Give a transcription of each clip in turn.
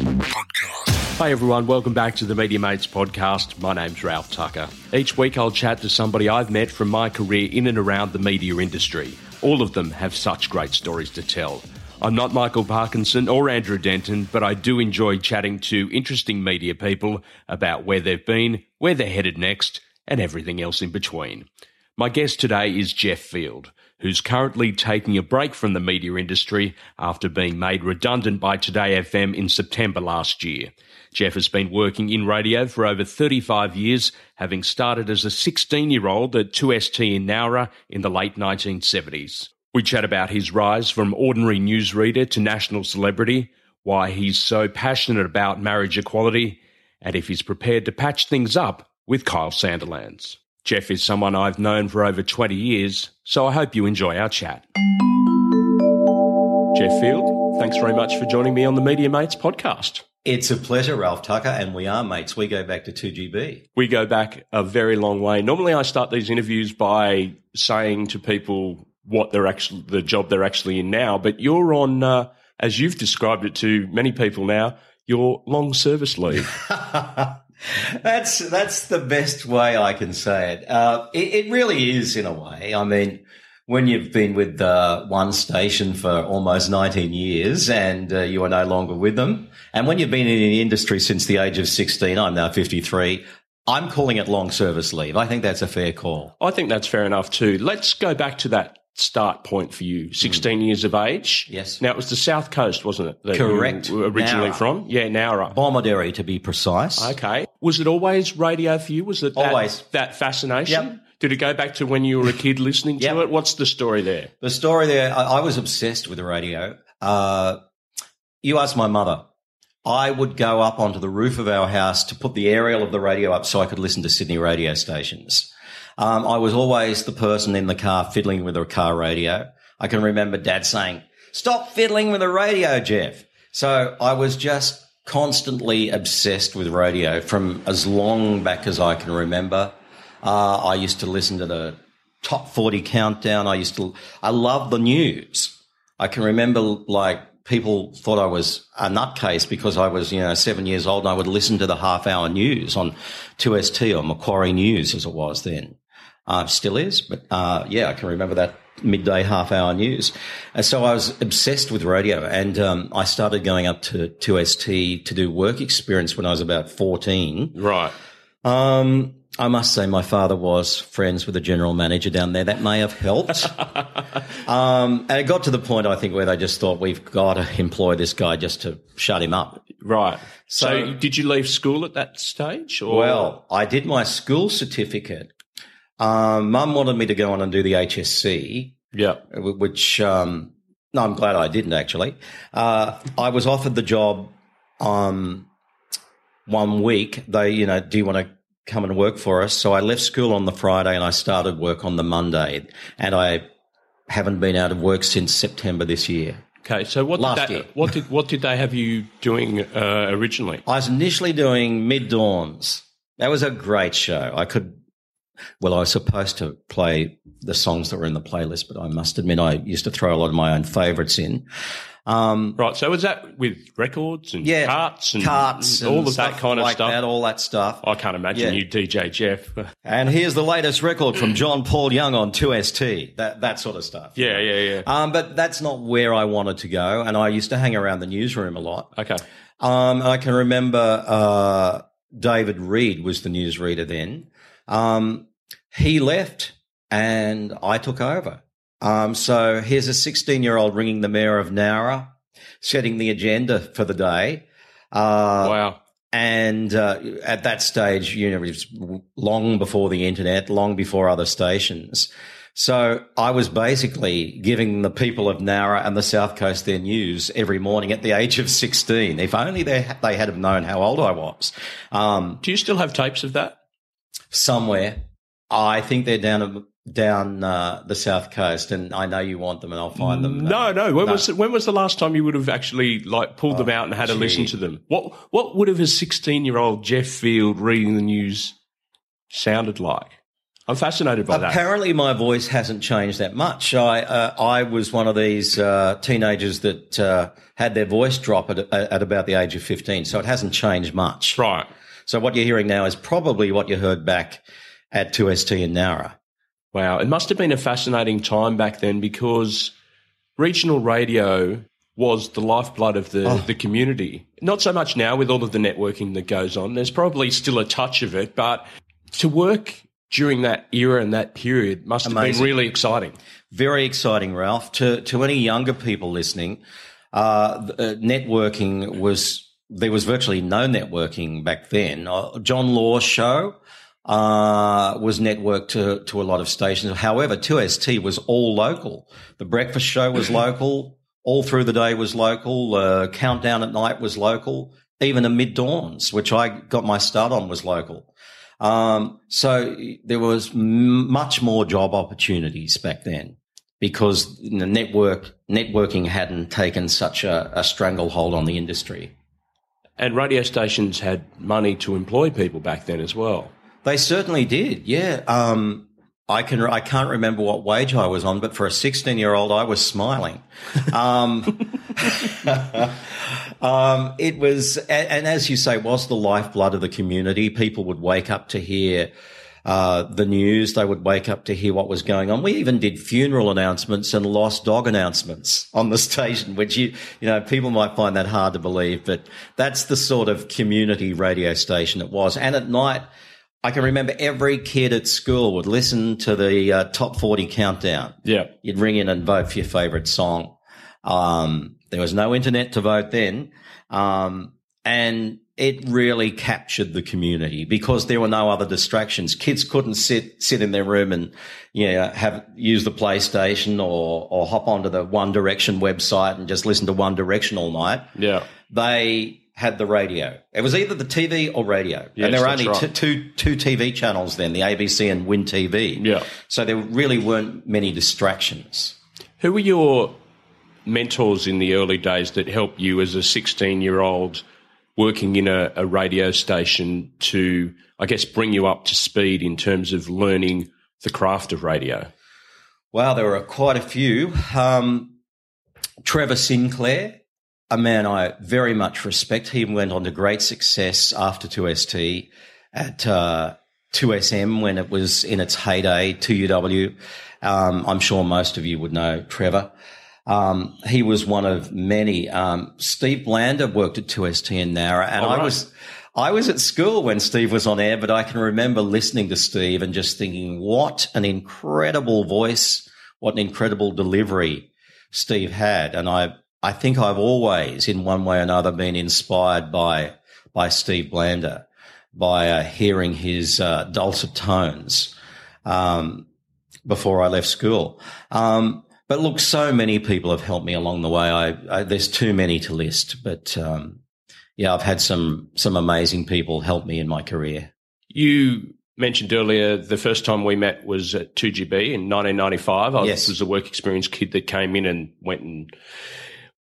Hi everyone, welcome back to the Media Mates podcast. My name's Ralph Tucker. Each week I'll chat to somebody I've met from my career in and around the media industry. All of them have such great stories to tell. I'm not Michael Parkinson or Andrew Denton, but I do enjoy chatting to interesting media people about where they've been, where they're headed next, and everything else in between. My guest today is Geoff Field, who's currently taking a break from the media industry after being made redundant by 2DayFM in September last year. Geoff has been working in radio for over 35 years, having started as a 16 year old at 2ST in Nowra in the late 1970s. We chat about his rise from ordinary newsreader to national celebrity, why he's so passionate about marriage equality, and if he's prepared to patch things up with Kyle Sandilands. Geoff is someone I've known for over 20 years, so I hope you enjoy our chat. Geoff Field, thanks very much for joining me on the Media Mates podcast. It's a pleasure, Ralph Tucker, and we are mates. We go back to 2GB. We go back a very long way. Normally, I start these interviews by saying to people what they're actually, the job they're actually in now, but you're on, uh, as you've described it to many people now, your long service leave. that's that's the best way I can say it. Uh, it. It really is, in a way. I mean, when you've been with uh, one station for almost 19 years and uh, you are no longer with them, and when you've been in the industry since the age of 16, I'm now 53. I'm calling it long service leave. I think that's a fair call. I think that's fair enough too. Let's go back to that start point for you. 16 mm. years of age. Yes. Now it was the south coast, wasn't it? Correct. originally Nowra. from? Yeah, Nowra. Bomaderry to be precise. Okay. Was it always radio for you? Was it that, always that fascination? Yep. Did it go back to when you were a kid listening to yep. it? What's the story there? The story there, I, I was obsessed with the radio. Uh, you asked my mother. I would go up onto the roof of our house to put the aerial of the radio up so I could listen to Sydney radio stations. Um, I was always the person in the car fiddling with a car radio. I can remember dad saying, stop fiddling with the radio, Geoff. So I was just constantly obsessed with radio from as long back as I can remember. Uh, I used to listen to the top 40 countdown. I used to, I love the news. I can remember like people thought I was a nutcase because I was, you know, seven years old and I would listen to the half hour news on 2ST or Macquarie News as it was then. Uh, still is, but uh, yeah, I can remember that midday half hour news. And so I was obsessed with radio and um, I started going up to 2ST to do work experience when I was about 14. Right. Um, I must say, my father was friends with the general manager down there. That may have helped. um, and it got to the point, I think, where they just thought we've got to employ this guy just to shut him up. Right. So, so did you leave school at that stage? Or? Well, I did my school certificate. Um, Mum wanted me to go on and do the HSC. Yeah. Which, um, no, I'm glad I didn't actually. Uh, I was offered the job, um, one week. They, you know, do you want to come and work for us. So I left school on the Friday and I started work on the Monday. And I haven't been out of work since September this year. Okay, so what Last did they, year. what did what did they have you doing uh, originally? I was initially doing mid dawns. That was a great show. I could, well, I was supposed to play the songs that were in the playlist, but I must admit I used to throw a lot of my own favourites in. Um, right. So was that with records and yeah, carts and carts all and of that kind of like stuff? That, all that stuff. I can't imagine Yeah. you DJ Geoff. And here's the latest record from John Paul Young on 2ST. That that sort of stuff. yeah, yeah, yeah. Um, but that's not where I wanted to go. And I used to hang around the newsroom a lot. Okay. Um, I can remember uh, David Reed was the newsreader then. Um, he left and I took over. Um, so here's a 16 year old ringing the mayor of Nowra, setting the agenda for the day. Uh, wow. and uh, at that stage, you know, it was long before the internet, long before other stations. So I was basically giving the people of Nowra and the South Coast their news every morning at the age of 16. If only they, they had have known how old I was. Um, Do you still have tapes of that? somewhere, I think they're down down uh, the South Coast, and I know you want them, and I'll find them. No, no. When No. was when was the last time you would have actually like pulled them out and had a listen to them? What what would have a sixteen year old Geoff Field reading the news sounded like? I'm fascinated by that. Apparently, my voice hasn't changed that much. I uh, I was one of these uh, teenagers that uh, had their voice drop at, at about the age of 15, so it hasn't changed much. Right. So what you're hearing now is probably what you heard back at 2ST in Nowra. Wow, it must have been a fascinating time back then because regional radio was the lifeblood of the, Oh. the community. Not so much now with all of the networking that goes on. There's probably still a touch of it, but to work during that era and that period must have Amazing. been really exciting. Very exciting, Ralph. To to any younger people listening, uh, uh, networking was there was virtually no networking back then. Uh, John Laws' show uh, was networked to to a lot of stations. However, 2ST was all local. The breakfast show was local. All through the day was local. Uh, Countdown at night was local. Even the mid dawns, which I got my start on, was local. Um, so there was m- much more job opportunities back then because the network networking hadn't taken such a, a stranglehold on the industry. And radio stations had money to employ people back then as well. They certainly did. Yeah. Um, I can. I can't remember what wage I was on, but for a 16 year old, I was smiling. Um, um, it was, and, as you say, was the lifeblood of the community. People would wake up to hear uh, the news. They would wake up to hear what was going on. We even did funeral announcements and lost dog announcements on the station, which you, you know, people might find that hard to believe, but that's the sort of community radio station it was. And at night, I can remember every kid at school would listen to the uh, top 40 countdown. Yeah. You'd ring in and vote for your favorite song. Um, there was no internet to vote then. Um, and it really captured the community because there were no other distractions. Kids couldn't sit, sit in their room and, you know, have, use the PlayStation or, or hop onto the One Direction website and just listen to One Direction all night Yeah. they had the radio. It was either the TV or radio, Yes, and there were only right. two, two two TV channels then, the ABC and Win TV. Yeah. So there really weren't many distractions. Who were your mentors in the early days that helped you as a 16 year old working in a, a radio station to, I guess, bring you up to speed in terms of learning the craft of radio? Wow, there were quite a few. Um, Trevor Sinclair, a man I very much respect. He went on to great success after 2ST at uh, 2SM when it was in its heyday, 2UW. Um, I'm sure most of you would know Trevor. Um, he was one of many. Um, Steve Blander worked at 2ST in Nowra, and Oh, I was I was at school when Steve was on air, but I can remember listening to Steve and just thinking, what an incredible voice, what an incredible delivery Steve had. And I, I think I've always, in one way or another, been inspired by, by Steve Blander, by uh, hearing his uh, dulcet tones um, before I left school. Um, but look, so many people have helped me along the way. I, I there's too many to list, but um, yeah, I've had some some amazing people help me in my career. You mentioned earlier the first time we met was at 2GB in 1995. I Yes. was a work experience kid that came in and went and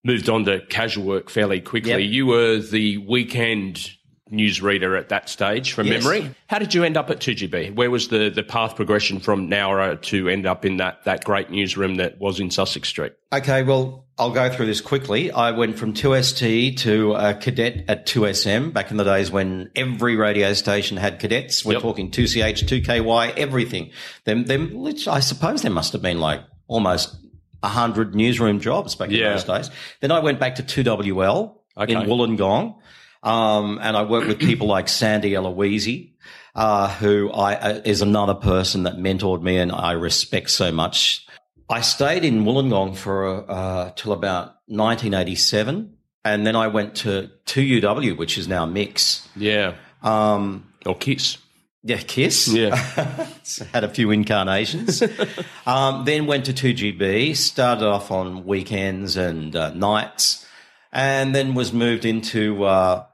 moved on to casual work fairly quickly. Yep. You were the weekend newsreader at that stage from Yes. memory. How did you end up at 2GB? Where was the, the path progression from Nowra to end up in that, that great newsroom that was in Sussex Street? Okay, well, I'll go through this quickly. I went from 2ST to a cadet at 2SM back in the days when every radio station had cadets. We're Yep. talking 2CH, 2KY, everything. Them, them, I suppose there must have been like almost 100 newsroom jobs back Yeah. in those days. Then I went back to 2WL Okay. in Wollongong. Um, and I worked with people like Sandy Eloise, uh, who I, uh, is another person that mentored me and I respect so much. I stayed in Wollongong for uh, till about 1987, and then I went to 2UW, which is now Mix. Yeah. Um, Or Kiss. Yeah, Kiss. Yeah. Had a few incarnations. um, then went to 2GB, started off on weekends and uh, nights, and then was moved into uh,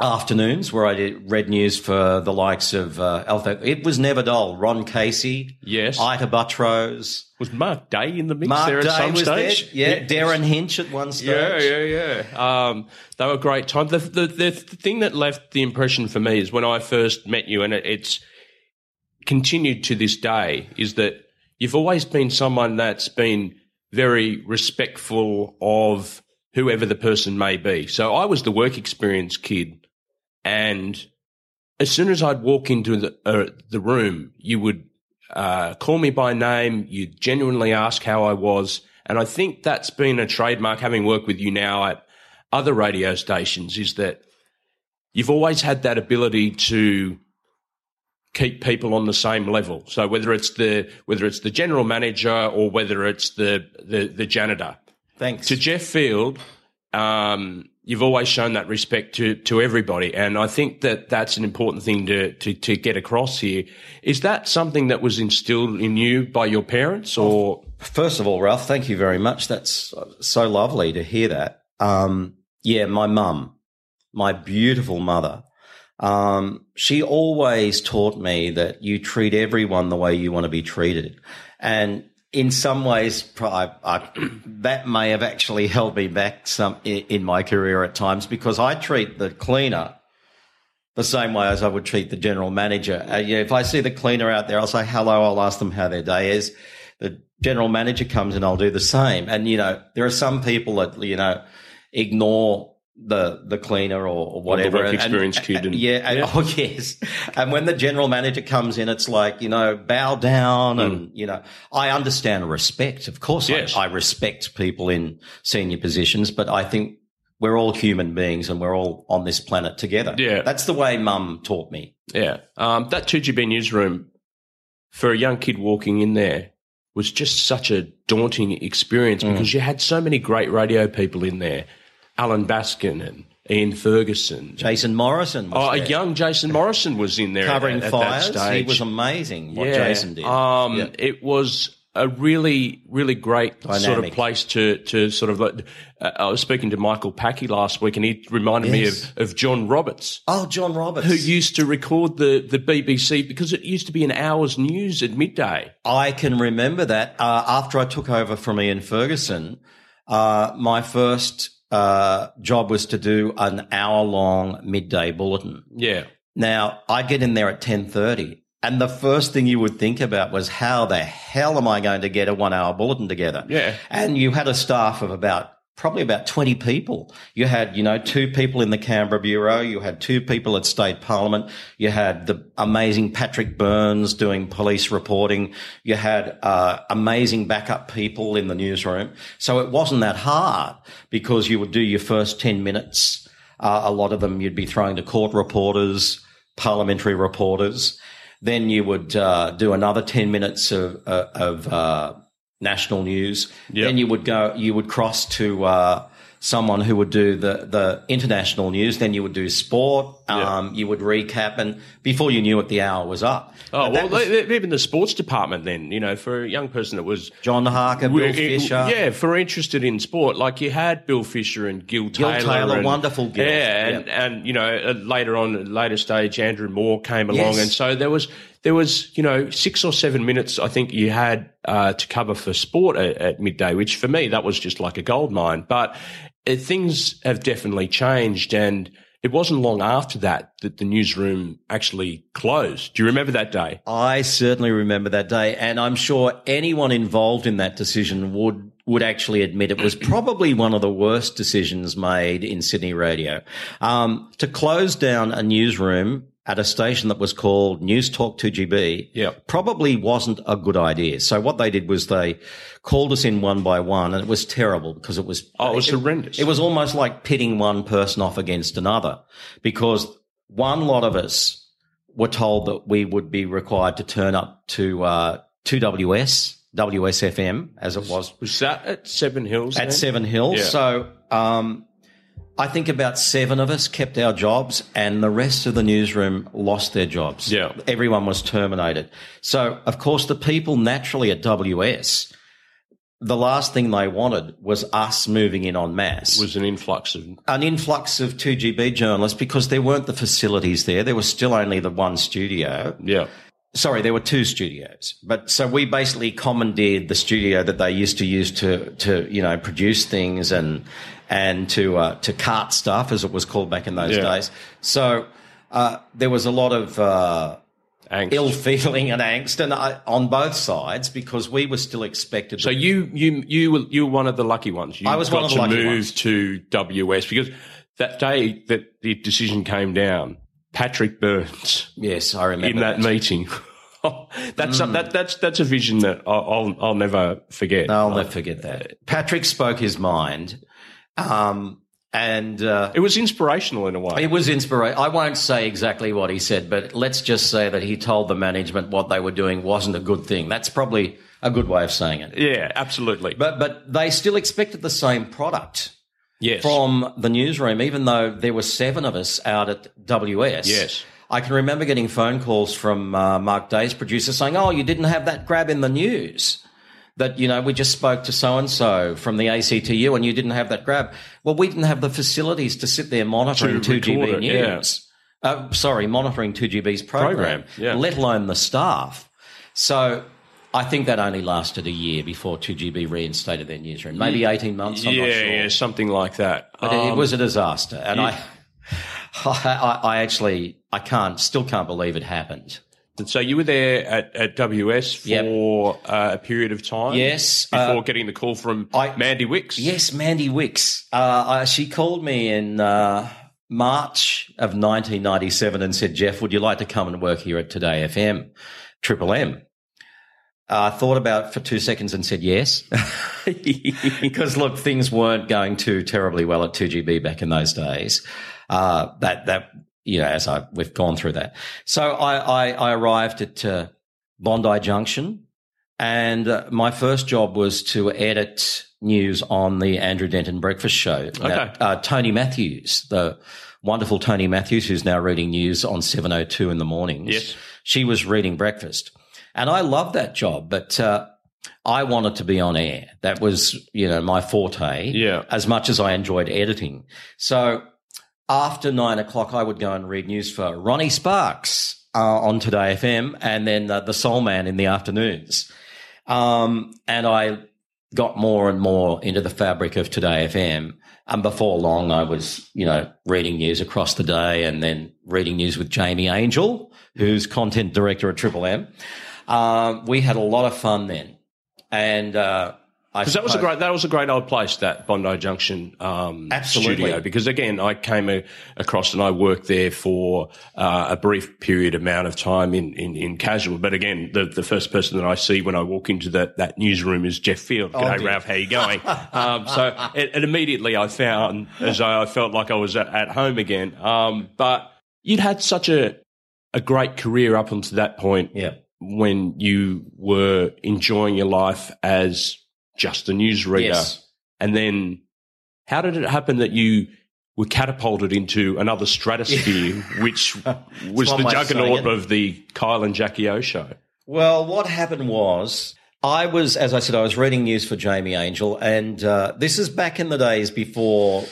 afternoons where I did red news for the likes of uh, Alpha. It was never dull. Ron Casey, Yes. Ita Buttrose. was Mark Day in the mix Mark there at Day some was stage? there. Yeah, Derryn Hinch at one stage. Yeah, yeah, yeah. Um, they were great times. The, the, the thing that left the impression for me is when I first met you, and it, it's continued to this day is that you've always been someone that's been very respectful of whoever the person may be. So I was the work experience kid, and as soon as I'd walk into the uh, the room, you would uh, call me by name. You genuinely ask how I was, and I think that's been a trademark. Having worked with you now at other radio stations, is that you've always had that ability to keep people on the same level. So whether it's the whether it's the general manager or whether it's the the, the janitor. Thanks. To Geoff Field, um, you've always shown that respect to to everybody, and I think that that's an important thing to to to get across here. Is that something that was instilled in you by your parents, or First of all, Ralph, thank you very much. That's so lovely to hear that. Um, yeah, my mum, my beautiful mother, um, she always taught me that you treat everyone the way you want to be treated. And in some ways, I, I, that may have actually held me back some in, my career at times because I treat the cleaner the same way as I would treat the general manager. Uh, if I see the cleaner out there, I'll say hello. I'll ask them how their day is. The general manager comes and I'll do the same. And, you know, there are some people that, you know, ignore the the cleaner or, or whatever. work experience kid. And, yeah, and- Yeah. oh yes. And when the general manager comes in, it's like you know, bow down, and you know, I understand respect. Of course, Mm. Yes. I, I respect people in senior positions, but I think we're all human beings and we're all on this planet together. Yeah. that's the way Mum taught me. yeah, um, that two GB newsroom for a young kid walking in there was just such a daunting experience Mm. because you had so many great radio people in there, Alan Baskin and Ian Ferguson. Jason Morrison was Oh, a young Jason Morrison was in there covering at, at fires. that stage. He was amazing. What Jason did. Um, Yeah. It was a really, really great sort of place to to sort of. Like, uh, I was speaking to Michael Packy last week, and he reminded me of, of John Roberts, Oh, John Roberts. who used to record the the BBC because it used to be an hour's news at midday. I can remember that uh, after I took over from Ian Ferguson, uh, my first uh, job was to do an hour long midday bulletin. Yeah, Now I get in there at ten thirty, and the first thing you would think about was how the hell am I going to get a one hour bulletin together? Yeah. and you had a staff of about. Probably about 20 people. You had, you know, two people in the Canberra Bureau. You had two people at State Parliament. You had the amazing Patrick Burns doing police reporting. You had, uh, amazing backup people in the newsroom. So it wasn't that hard because you would do your first 10 minutes. Uh, a lot of them you'd be throwing to court reporters, parliamentary reporters. Then you would, uh, do another 10 minutes of, uh, of, uh, national news. Yep. Then you would go, you would cross to uh, someone who would do the the international news. Then you would do sport. Um, You would recap, and before you knew it, the hour was up. Oh well, was even the sports department. Then you know, for a young person that was John Harker, Bill it- Fisher. Yeah, for interested in sport, like you had Bill Fisher and Gil Taylor. Taylor, and- wonderful Gil. Yeah, and, and you know uh, later on, at later stage, Andrew Moore came along, Yes. and so there was there was you know six or seven minutes I think you had uh, to cover for sport at, at midday, which for me that was just like a gold mine. But uh, things have definitely changed, and it wasn't long after that that the newsroom actually closed. Do you remember that day? I certainly remember that day, and I'm sure anyone involved in that decision would would actually admit it was probably one of the worst decisions made in Sydney radio. Um, to close down a newsroom at a station that was called News Talk 2GB Yeah. probably wasn't a good idea. So what they did was they called us in one by one, and it was terrible because it was Oh, it was horrendous. it was almost like pitting one person off against another because one lot of us were told that we would be required to turn up to uh, 2WS, WSFM, as it was Was that at Seven Hills? at then? Seven Hills. Yeah. So um, I think about seven of us kept our jobs, and the rest of the newsroom lost their jobs. Yeah. Everyone was terminated. So, of course, the people naturally at WS, the last thing they wanted was us moving in en masse It was an influx of an influx of 2GB journalists because there weren't the facilities there. There was still only the one studio. yeah. Sorry, there were two studios. But so we basically commandeered the studio that they used to use to, to, you know, produce things and, and to, uh, to cart stuff as it was called back in those Yeah. days. So, uh, there was a lot of, uh, ill feeling and angst, and I, on both sides because we were still expected. So to, you you you were you were one of the lucky ones. You I was got one of the to lucky move ones. to WS because that day that the decision came down, Patrick Burns yes, I remember in that, meeting. that's Mm. that, that's that's a vision that I'll I'll, I'll never forget. I'll never forget that. Patrick spoke his mind, um, and uh, It was inspirational in a way. it was inspiration. I won't say exactly what he said, but let's just say that he told the management what they were doing wasn't a good thing. That's probably a good way of saying it. yeah, absolutely. But but they still expected the same product. yes, from the newsroom, even though there were seven of us out at WS. Yes. I can remember getting phone calls from uh, Mark Day's producer saying, "Oh, you didn't have that grab in the news." That you know, we just spoke to so and so from the ACTU, and you didn't have that grab. Well, we didn't have the facilities to sit there monitoring To two record GB it, yeah. news. Uh, sorry, monitoring two GB's program, Program, yeah. let alone the staff. So. I think that only lasted a year before 2GB reinstated their newsroom. Maybe 18 months, I'm yeah, not sure. yeah, something like that. But it Um, was a disaster, and I, I, I actually, I can't, still can't believe it happened. So you were there at, at WS for uh, a period of time. Yes, before uh, getting the call from I- Mandy Wicks. Yes, Mandy Wicks. Uh, uh, she called me in uh, March of 1997 and said, "Geoff, would you like to come and work here at 2DayFM, Triple M?" Uh, I thought about it for two seconds and said yes, because look, things weren't going too terribly well at 2GB back in those days. Uh, that that you know, as I we've gone through that. So I I, I arrived at uh, Bondi Junction, and uh, my first job was to edit news on the Andrew Denton Breakfast Show. Now, uh, Tony Matthews, the wonderful Tony Matthews, who's now reading news on 7.02 in the mornings. Yes. She was reading breakfast. And I loved that job, but uh, I wanted to be on air. That was, you know, my forte. Yeah. As much as I enjoyed editing. So after nine o'clock, I would go and read news for Ronnie Sparks uh, on 2DayFM and then uh, the Soul Man in the afternoons. Um, and I got more and more into the fabric of 2DayFM. And before long, I was, you know, reading news across the day and then reading news with Jamie Angel, who's content director at Triple M. Um, we had a lot of fun then. And, uh, Because that was a great that was a great old place that Bondi Junction um, Absolutely. studio. Because again, I came a, across and I worked there for uh, a brief period amount of time in, in, in casual. But again, the, the first person that I see when I walk into that, that newsroom is Geoff Field. G'day, dear. Ralph. How you going? um, so and immediately I found as though I felt like I was at, at home again. Um, but you'd had such a a great career up until that point Yeah. when you were enjoying your life as just a newsreader. Yes. And then how did it happen that you were catapulted into another stratosphere, which was the way of saying juggernaut of the Kyle and Jackie O show? Well, what happened was I was, as I said, I was reading news for Jamie Angel, and uh, this is back in the days before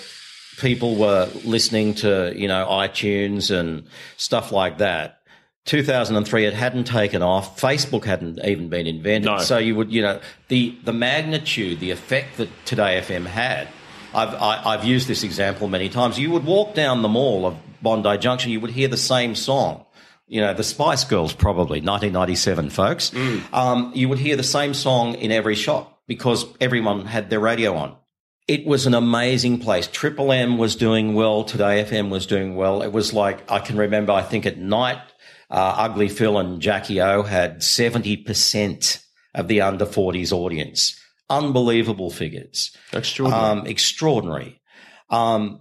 people were listening to, you know, iTunes and stuff like that. 2003, it hadn't taken off. Facebook hadn't even been invented. No. So you would, you know, the, the magnitude, the effect that 2DayFM had. I've, I, I've used this example many times. You would walk down the mall of Bondi Junction, you would hear the same song. You know, the Spice Girls, probably 1997, folks. Um, you would hear the same song in every shop because everyone had their radio on. It was an amazing place. Triple M was doing well. 2DayFM was doing well. It was like, I can remember, I think at night, uh, Ugly Phil and Jackie O had 70% of the under 40s audience. Unbelievable figures. Extraordinary. Um, extraordinary. Um,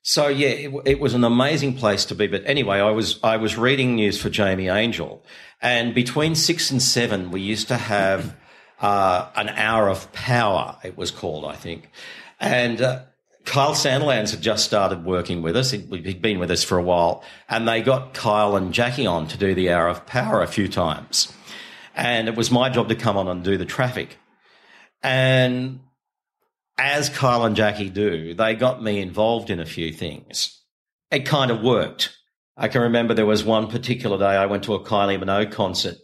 so yeah, it, it was an amazing place to be. But anyway, I was I was reading news for Jamie Angel, and between six and seven, we used to have uh, an hour of power. It was called, I think, and. Uh, Kyle Sandilands had just started working with us. He'd been with us for a while, and they got Kyle and Jackie on to do the hour of power a few times. And it was my job to come on and do the traffic. And as Kyle and Jackie do, they got me involved in a few things. It kind of worked. I can remember there was one particular day I went to a Kylie Minogue concert.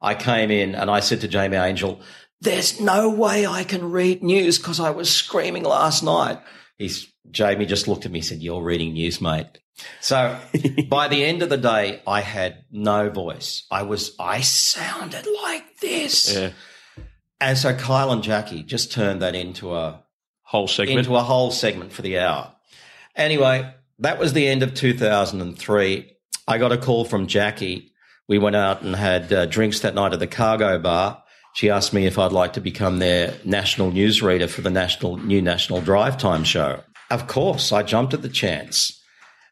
I came in and I said to Jamie Angel, there's no way I can read news because I was screaming last night. He's Jamie just looked at me and said, You're reading news, mate. So by the end of the day, I had no voice. I was, I sounded like this. Yeah. And so Kyle and Jackie just turned that into a Whole segment. into a whole segment for the hour. Anyway, that was the end of 2003. I got a call from Jackie. We went out and had uh, drinks that night at the Cargo Bar. She asked me if I'd like to become their national newsreader for the national new national drive time show. Of course, I jumped at the chance.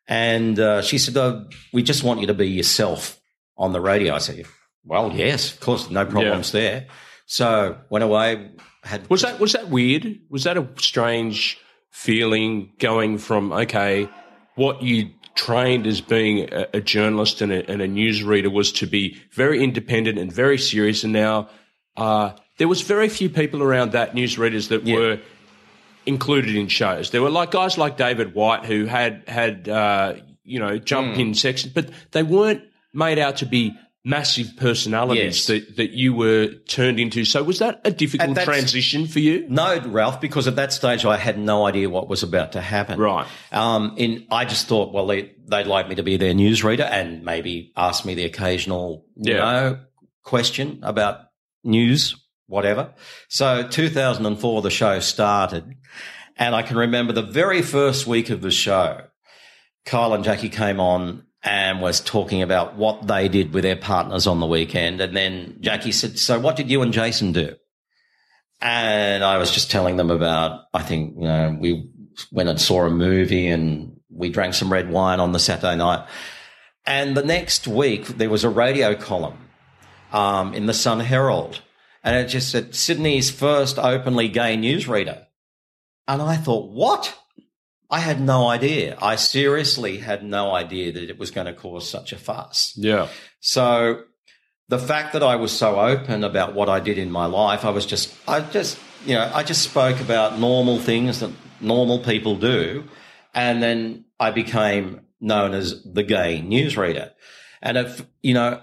And uh, she said, oh, "We just want you to be yourself on the radio." I said, "Well, yes, of course, no problems there." So went away. Had Was that was that weird? Was that a strange feeling going from okay, what you trained as being a, a journalist and a, and a newsreader was to be very independent and very serious, and now uh, there was very few people around that newsreaders that Yeah. were included in shows. There were like guys like David White who had had uh, you know jump Hmm. in sections, but they weren't made out to be massive personalities Yes. that, that you were turned into. So was that a difficult And that's- transition for you? No, Ralph, because at that stage I had no idea what was about to happen. Right. Um, in I just thought, well, they, they'd like me to be their newsreader and maybe ask me the occasional, you Yeah. know, question about news, whatever. So 2004, the show started, and I can remember the very first week of the show, Kyle and Jackie came on and was talking about what they did with their partners on the weekend. And then Jackie said, So what did you and Jason do? And I was just telling them about, I think, you know, we went and saw a movie and we drank some red wine on the Saturday night. And the next week, there was a radio column um, in the Sun Herald. And it just said, Sydney's first openly gay newsreader. And I thought, what? I had no idea. I seriously had no idea that it was going to cause such a fuss. Yeah. So the fact that I was so open about what I did in my life, I was just, I just, you know, I just spoke about normal things that normal people do. And then I became known as the gay newsreader. And if, you know,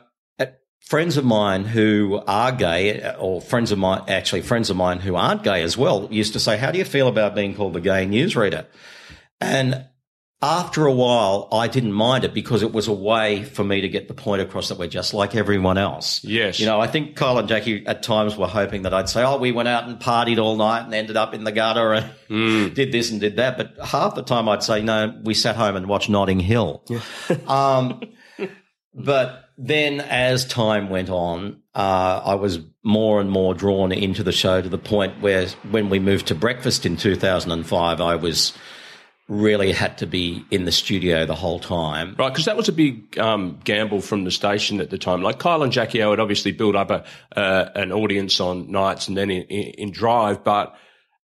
friends of mine who are gay or friends of mine, actually friends of mine who aren't gay as well used to say, how do you feel about being called the gay newsreader? And after a while, I didn't mind it because it was a way for me to get the point across that we're just like everyone else. Yes. You know, I think Kyle and Jackie at times were hoping that I'd say, oh, we went out and partied all night and ended up in the gutter and Hmm. did this and did that. But half the time I'd say, no, we sat home and watched Notting Hill. um, but then as time went on, uh, I was more and more drawn into the show to the point where when we moved to breakfast in 2005, I was really had to be in the studio the whole time. Right, because that was a big um, gamble from the station at the time. Like Kyle and Jackie O had obviously built up a uh, an audience on nights and then in, in, in Drive, but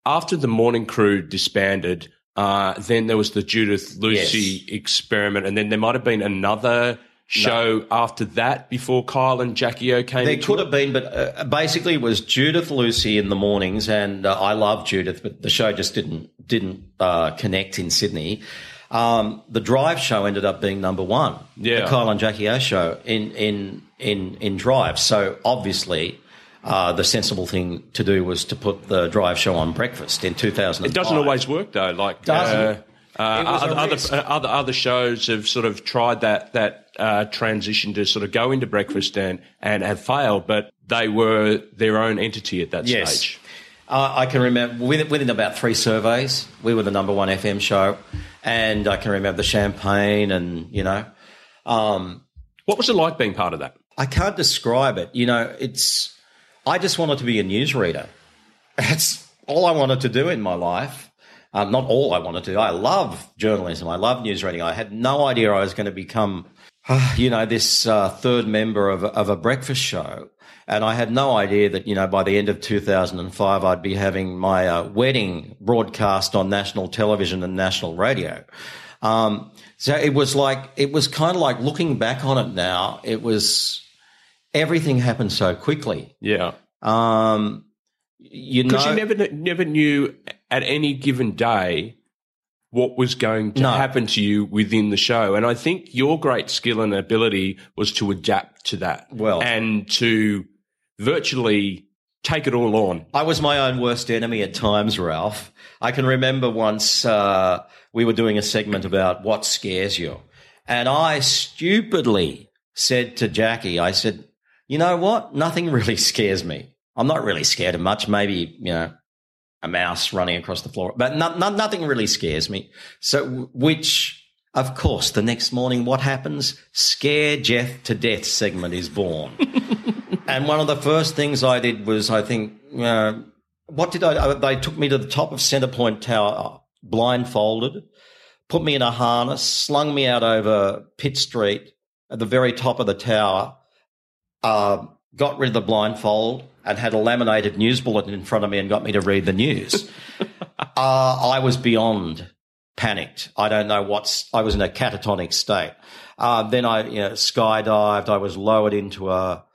after the morning crew disbanded, uh, then there was the Judith Lucy experiment, and then there might have been another show after that before Kyle and Jackie O came. There could it? have been, but uh, basically it was Judith Lucy in the mornings, and uh, I love Judith, but the show just didn't didn't uh, connect in Sydney. Um, the Drive show ended up being number one. Yeah. the Kyle and Jackie O show in in in in Drive. So obviously. Uh, the sensible thing to do was to put the drive show on breakfast in 2005. It doesn't always work though. Like Doesn't. Uh, It was a other, other, risk. uh, other other shows have sort of tried that that uh, transition to sort of go into breakfast and and have failed, but they were their own entity at that Yes. stage. Uh, I can remember within, within about three surveys, we were the number one FM show, and I can remember the champagne, and you know, um, What was it like being part of that? I can't describe it. You know, it's. I just wanted to be a newsreader. That's all I wanted to do in my life. Um, not all I wanted to. do. I love journalism. I love news reading. I had no idea I was going to become, you know, this uh, third member of, a- of a breakfast show. And I had no idea that, you know, by the end of 2005, I'd be having my uh, wedding broadcast on national television and national radio. Um, so it was like, it was kind of like looking back on it now, it was, everything happened so quickly. Yeah, Um, you know, because you never never knew at any given day what was going to No. happen to you within the show, and I think your great skill and ability was to adapt to that. Well- and to virtually take it all on. I was my own worst enemy at times, Ralph. I can remember once uh, we were doing a segment about what scares you. And I stupidly said to Jackie, I said, you know what? Nothing really scares me. I'm not really scared of much. Maybe, you know, a mouse running across the floor, but no, no, nothing really scares me. So, which, of course, the next morning, what happens? Scare Geoff to death segment is born. and one of the first things I did was, I think, uh, what did I, they took me to the top of Centrepoint Tower, blindfolded, put me in a harness, slung me out over Pitt Street at the very top of the tower, uh, got rid of the blindfold and had a laminated news bulletin in front of me and got me to read the news. uh, I was beyond panicked. I don't know what's, I was in a catatonic state. Uh, then I you know, skydived. I was lowered into a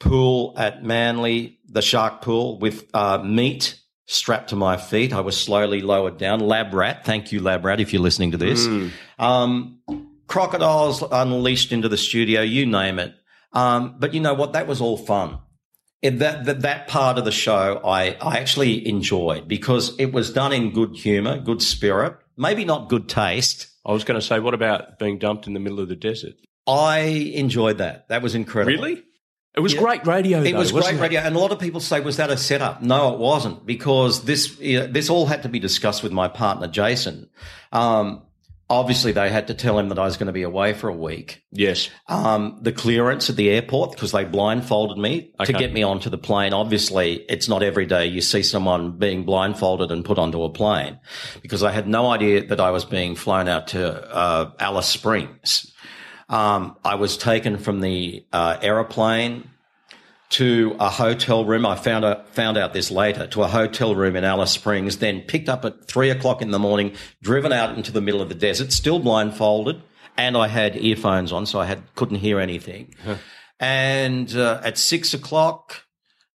pool at Manly, the shark pool with uh, meat strapped to my feet. I was slowly lowered down. Lab rat. Thank you, lab rat, if you're listening to this. Mm. Um, crocodiles unleashed into the studio, you name it. Um, but you know what? That was all fun. It, that, that, that part of the show I, I actually enjoyed because it was done in good humor, good spirit, maybe not good taste. I was going to say, what about being dumped in the middle of the desert? I enjoyed that. That was incredible. Really? It was yeah. great radio. It though, was great it? radio, and a lot of people say, "Was that a setup?" No, it wasn't, because this you know, this all had to be discussed with my partner Jason. Um, Obviously, they had to tell him that I was going to be away for a week. Yes. Um, the clearance at the airport, because they blindfolded me okay. to get me onto the plane. Obviously, it's not every day you see someone being blindfolded and put onto a plane because I had no idea that I was being flown out to uh, Alice Springs. Um, I was taken from the uh, aeroplane to a hotel room. I found a, found out this later to a hotel room in Alice Springs, then picked up at three o'clock in the morning, driven out into the middle of the desert, still blindfolded. And I had earphones on, so I had, couldn't hear anything. Huh. And uh, at six o'clock,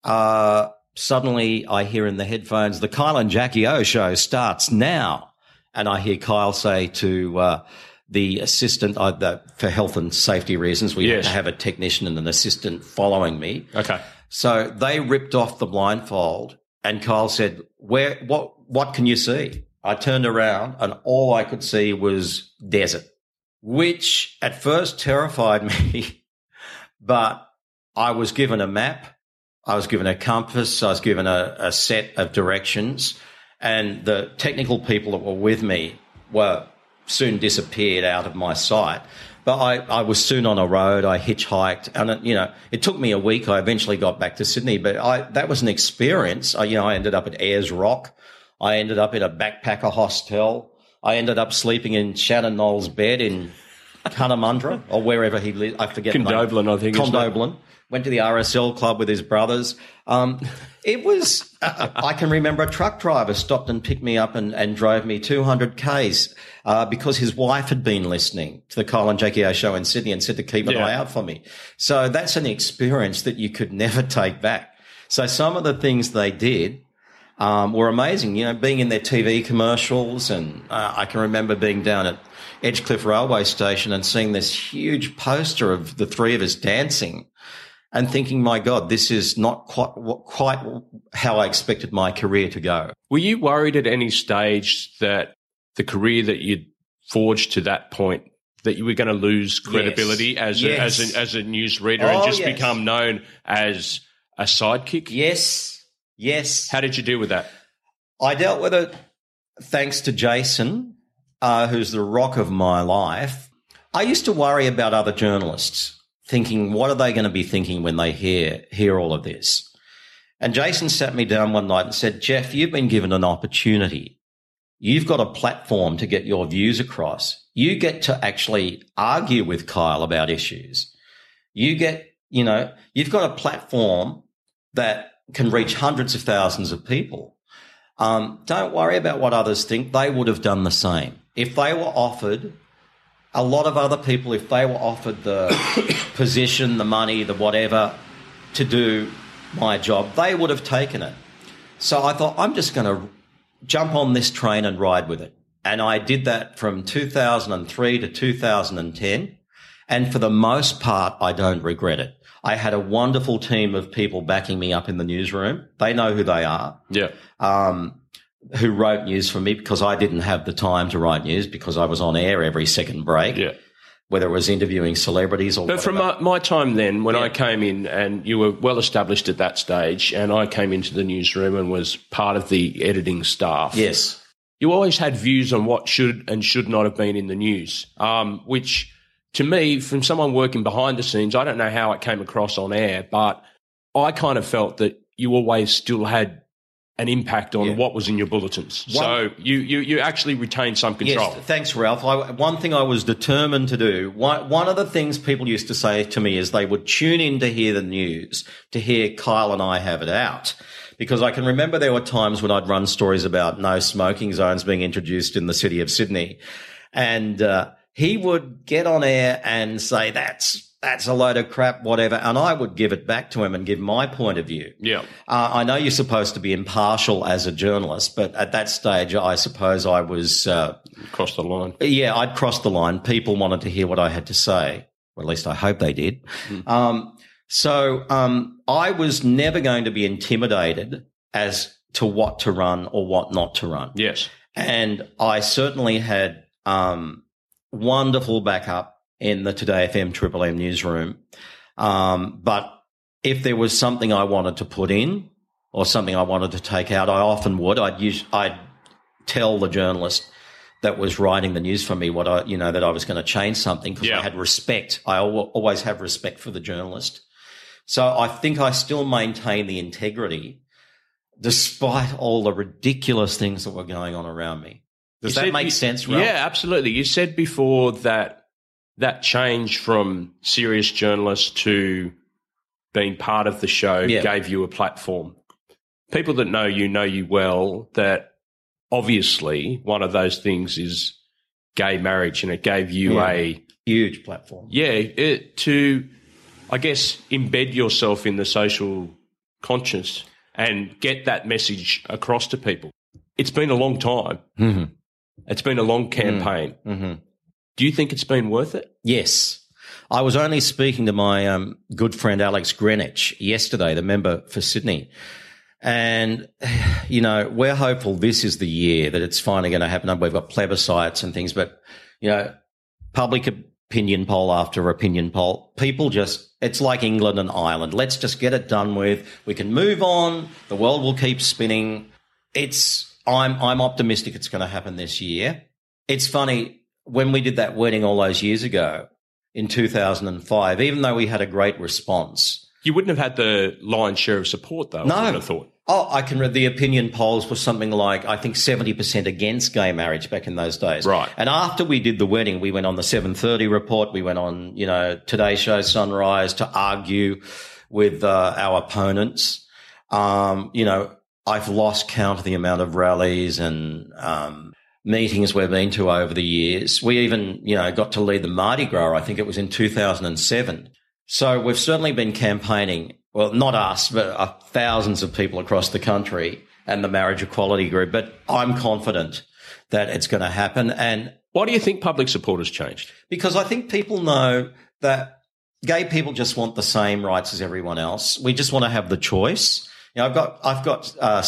uh, suddenly I hear in the headphones, the Kyle and Jackie O show starts now. And I hear Kyle say to, uh, the assistant, uh, the, for health and safety reasons, we yes. have a technician and an assistant following me. Okay. So they ripped off the blindfold, and Kyle said, "Where? What? What can you see?" I turned around, and all I could see was desert, which at first terrified me. but I was given a map, I was given a compass, I was given a, a set of directions, and the technical people that were with me were soon disappeared out of my sight. But I, I was soon on a road. I hitchhiked, and it, you know, it took me a week. I eventually got back to Sydney, but I, that was an experience. I, you know, I ended up at Ayers Rock. I ended up in a backpacker hostel. I ended up sleeping in Shannon Noll's bed in Cunnamulla or wherever he lived. I forget. Condobolin, I think. Condobolin. Went to the RSL club with his brothers. Um, it was, I can remember a truck driver stopped and picked me up and, and drove me 200 Ks uh, because his wife had been listening to the Kyle and Jackie O show in Sydney and said to keep an yeah. eye out for me. So that's an experience that you could never take back. So some of the things they did um, were amazing. You know, being in their TV commercials, and uh, I can remember being down at Edgecliff Railway Station and seeing this huge poster of the three of us dancing and thinking, my God, this is not quite, quite how I expected my career to go. Were you worried at any stage that the career that you'd forged to that point that you were going to lose credibility yes. as, yes. A, as, a, as a news reader oh, and just yes. become known as a sidekick? Yes. Yes. How did you deal with that? I dealt with it thanks to Jason, uh, who's the rock of my life. I used to worry about other journalists thinking, what are they going to be thinking when they hear, hear all of this? And Jason sat me down one night and said, Geoff, you've been given an opportunity. You've got a platform to get your views across. You get to actually argue with Kyle about issues. You get, you know, you've got a platform that can reach hundreds of thousands of people. Um, don't worry about what others think. They would have done the same. If they were offered a lot of other people, if they were offered the position, the money, the whatever to do my job, they would have taken it. So I thought, I'm just going to jump on this train and ride with it. And I did that from 2003 to 2010. And for the most part, I don't regret it. I had a wonderful team of people backing me up in the newsroom. They know who they are. Yeah. Um, who wrote news for me because I didn't have the time to write news because I was on air every second break. Yeah. Whether it was interviewing celebrities or But from my, my time then, when Yeah. I came in and you were well established at that stage, and I came into the newsroom and was part of the editing staff. yes, you always had views on what should and should not have been in the news, um, which to me, from someone working behind the scenes, I don't know how it came across on air, but I kind of felt that you always still had an impact on Yeah. what was in your bulletins. so you, you, you actually retained some control. Yes, thanks, Ralph. I, one thing I was determined to do, one, one of the things people used to say to me is they would tune in to hear the news, to hear Kyle and I have it out. Because I can remember there were times when I'd run stories about no smoking zones being introduced in the city of Sydney. And uh, he would get on air and say, that's, that's a load of crap, whatever. And I would give it back to him and give my point of view. Yeah. Uh, I know you're supposed to be impartial as a journalist, but at that stage, I suppose I was, uh, Across the line. yeah, I'd crossed the line. People wanted to hear what I had to say. Or at least I hope they did. Um, so um, I was never going to be intimidated as to what to run or what not to run. Yes. And I certainly had um, wonderful backup in the 2DayFM Triple M newsroom. Um, but if there was something I wanted to put in or something I wanted to take out, I often would. I'd use, I'd tell the journalist that was writing the news for me what I, you know, that I was going to change something because Yeah. I had respect. I al- always have respect for the journalist. So I think I still maintain the integrity despite all the ridiculous things that were going on around me. Does You that said make you- sense, Ralph? Yeah, absolutely. You said before that that change from serious journalist to being part of the show Yeah. gave you a platform. People that know you know you well. That obviously one of those things is gay marriage, and it gave you Yeah. a Huge platform. yeah it, to I guess embed yourself in the social conscience and get that message across to people. It's been a long time. Mm-hmm. It's been a long campaign. Mm-hmm. Do you think it's been worth it? Yes. I was only speaking to my um, good friend Alex Greenwich yesterday, the member for Sydney. And, you know, we're hopeful this is the year that it's finally going to happen. We've got plebiscites and things, but, you know, public opinion poll after opinion poll, people just, it's like England and Ireland. Let's just get it done with. We can move on. The world will keep spinning. It's, I'm, I'm optimistic it's going to happen this year. It's funny when we did that wedding all those years ago in 2005, even though we had a great response. You wouldn't have had the lion's share of support, though. No. I would have thought. Oh, I can read the opinion polls were something like, I think 70% against gay marriage back in those days. Right. And after we did the wedding, we went on the 730 report. We went on, you know, Today Show Sunrise to argue with uh, our opponents. Um, you know, I've lost count of the amount of rallies and, um, meetings we've been to over the years. We even, you know, got to lead the Mardi Gras. I think it was in 2007. So we've certainly been campaigning. Well, not us, but uh, thousands of people across the country and the marriage equality group. But I'm confident that it's going to happen. And Why do you think public support has changed? because I think people know that gay people just want the same rights as everyone else. We just want to have the choice. You know, I've got I've got uh,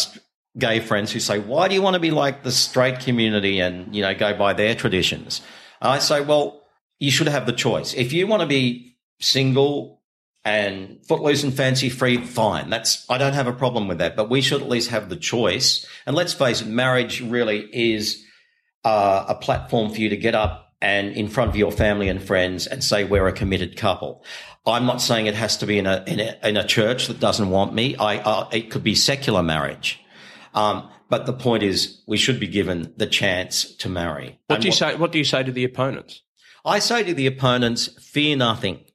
gay friends who say, "Why do you want to be like the straight community and you know go by their traditions?" And I say, "Well, you should have the choice. If you want to be single." And footloose and fancy free, fine. That's, I don't have a problem with that, but we should at least have the choice. And let's face it, marriage really is uh, a platform for you to get up and in front of your family and friends and say we're a committed couple. I'm not saying it has to be in a in a, in a church that doesn't want me. I uh, it could be secular marriage, um, but the point is we should be given the chance to marry. What And do you say? What do you say to the opponents? I say to the opponents, fear nothing.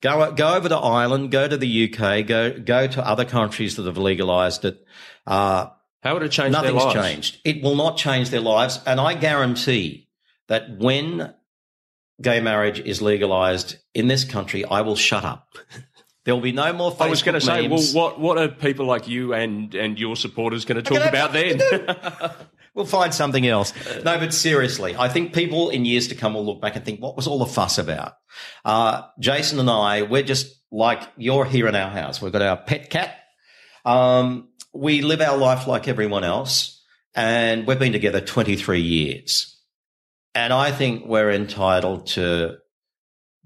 Go go over to Ireland, go to the UK, go go to other countries that have legalised it. Uh, How would it change Nothing's their lives? Nothing's changed. It will not change their lives. And I guarantee that when gay marriage is legalized in this country, I will shut up. There will be no more Facebook I was going to say, well, what what are people like you and and your supporters going to talk about then? We'll find something else. No, but seriously, I think people in years to come will look back and think, what was all the fuss about? Uh, Jason and I, we're just like you're here in our house. We've got our pet cat. Um, we live our life like everyone else, and we've been together 23 years. And I think we're entitled to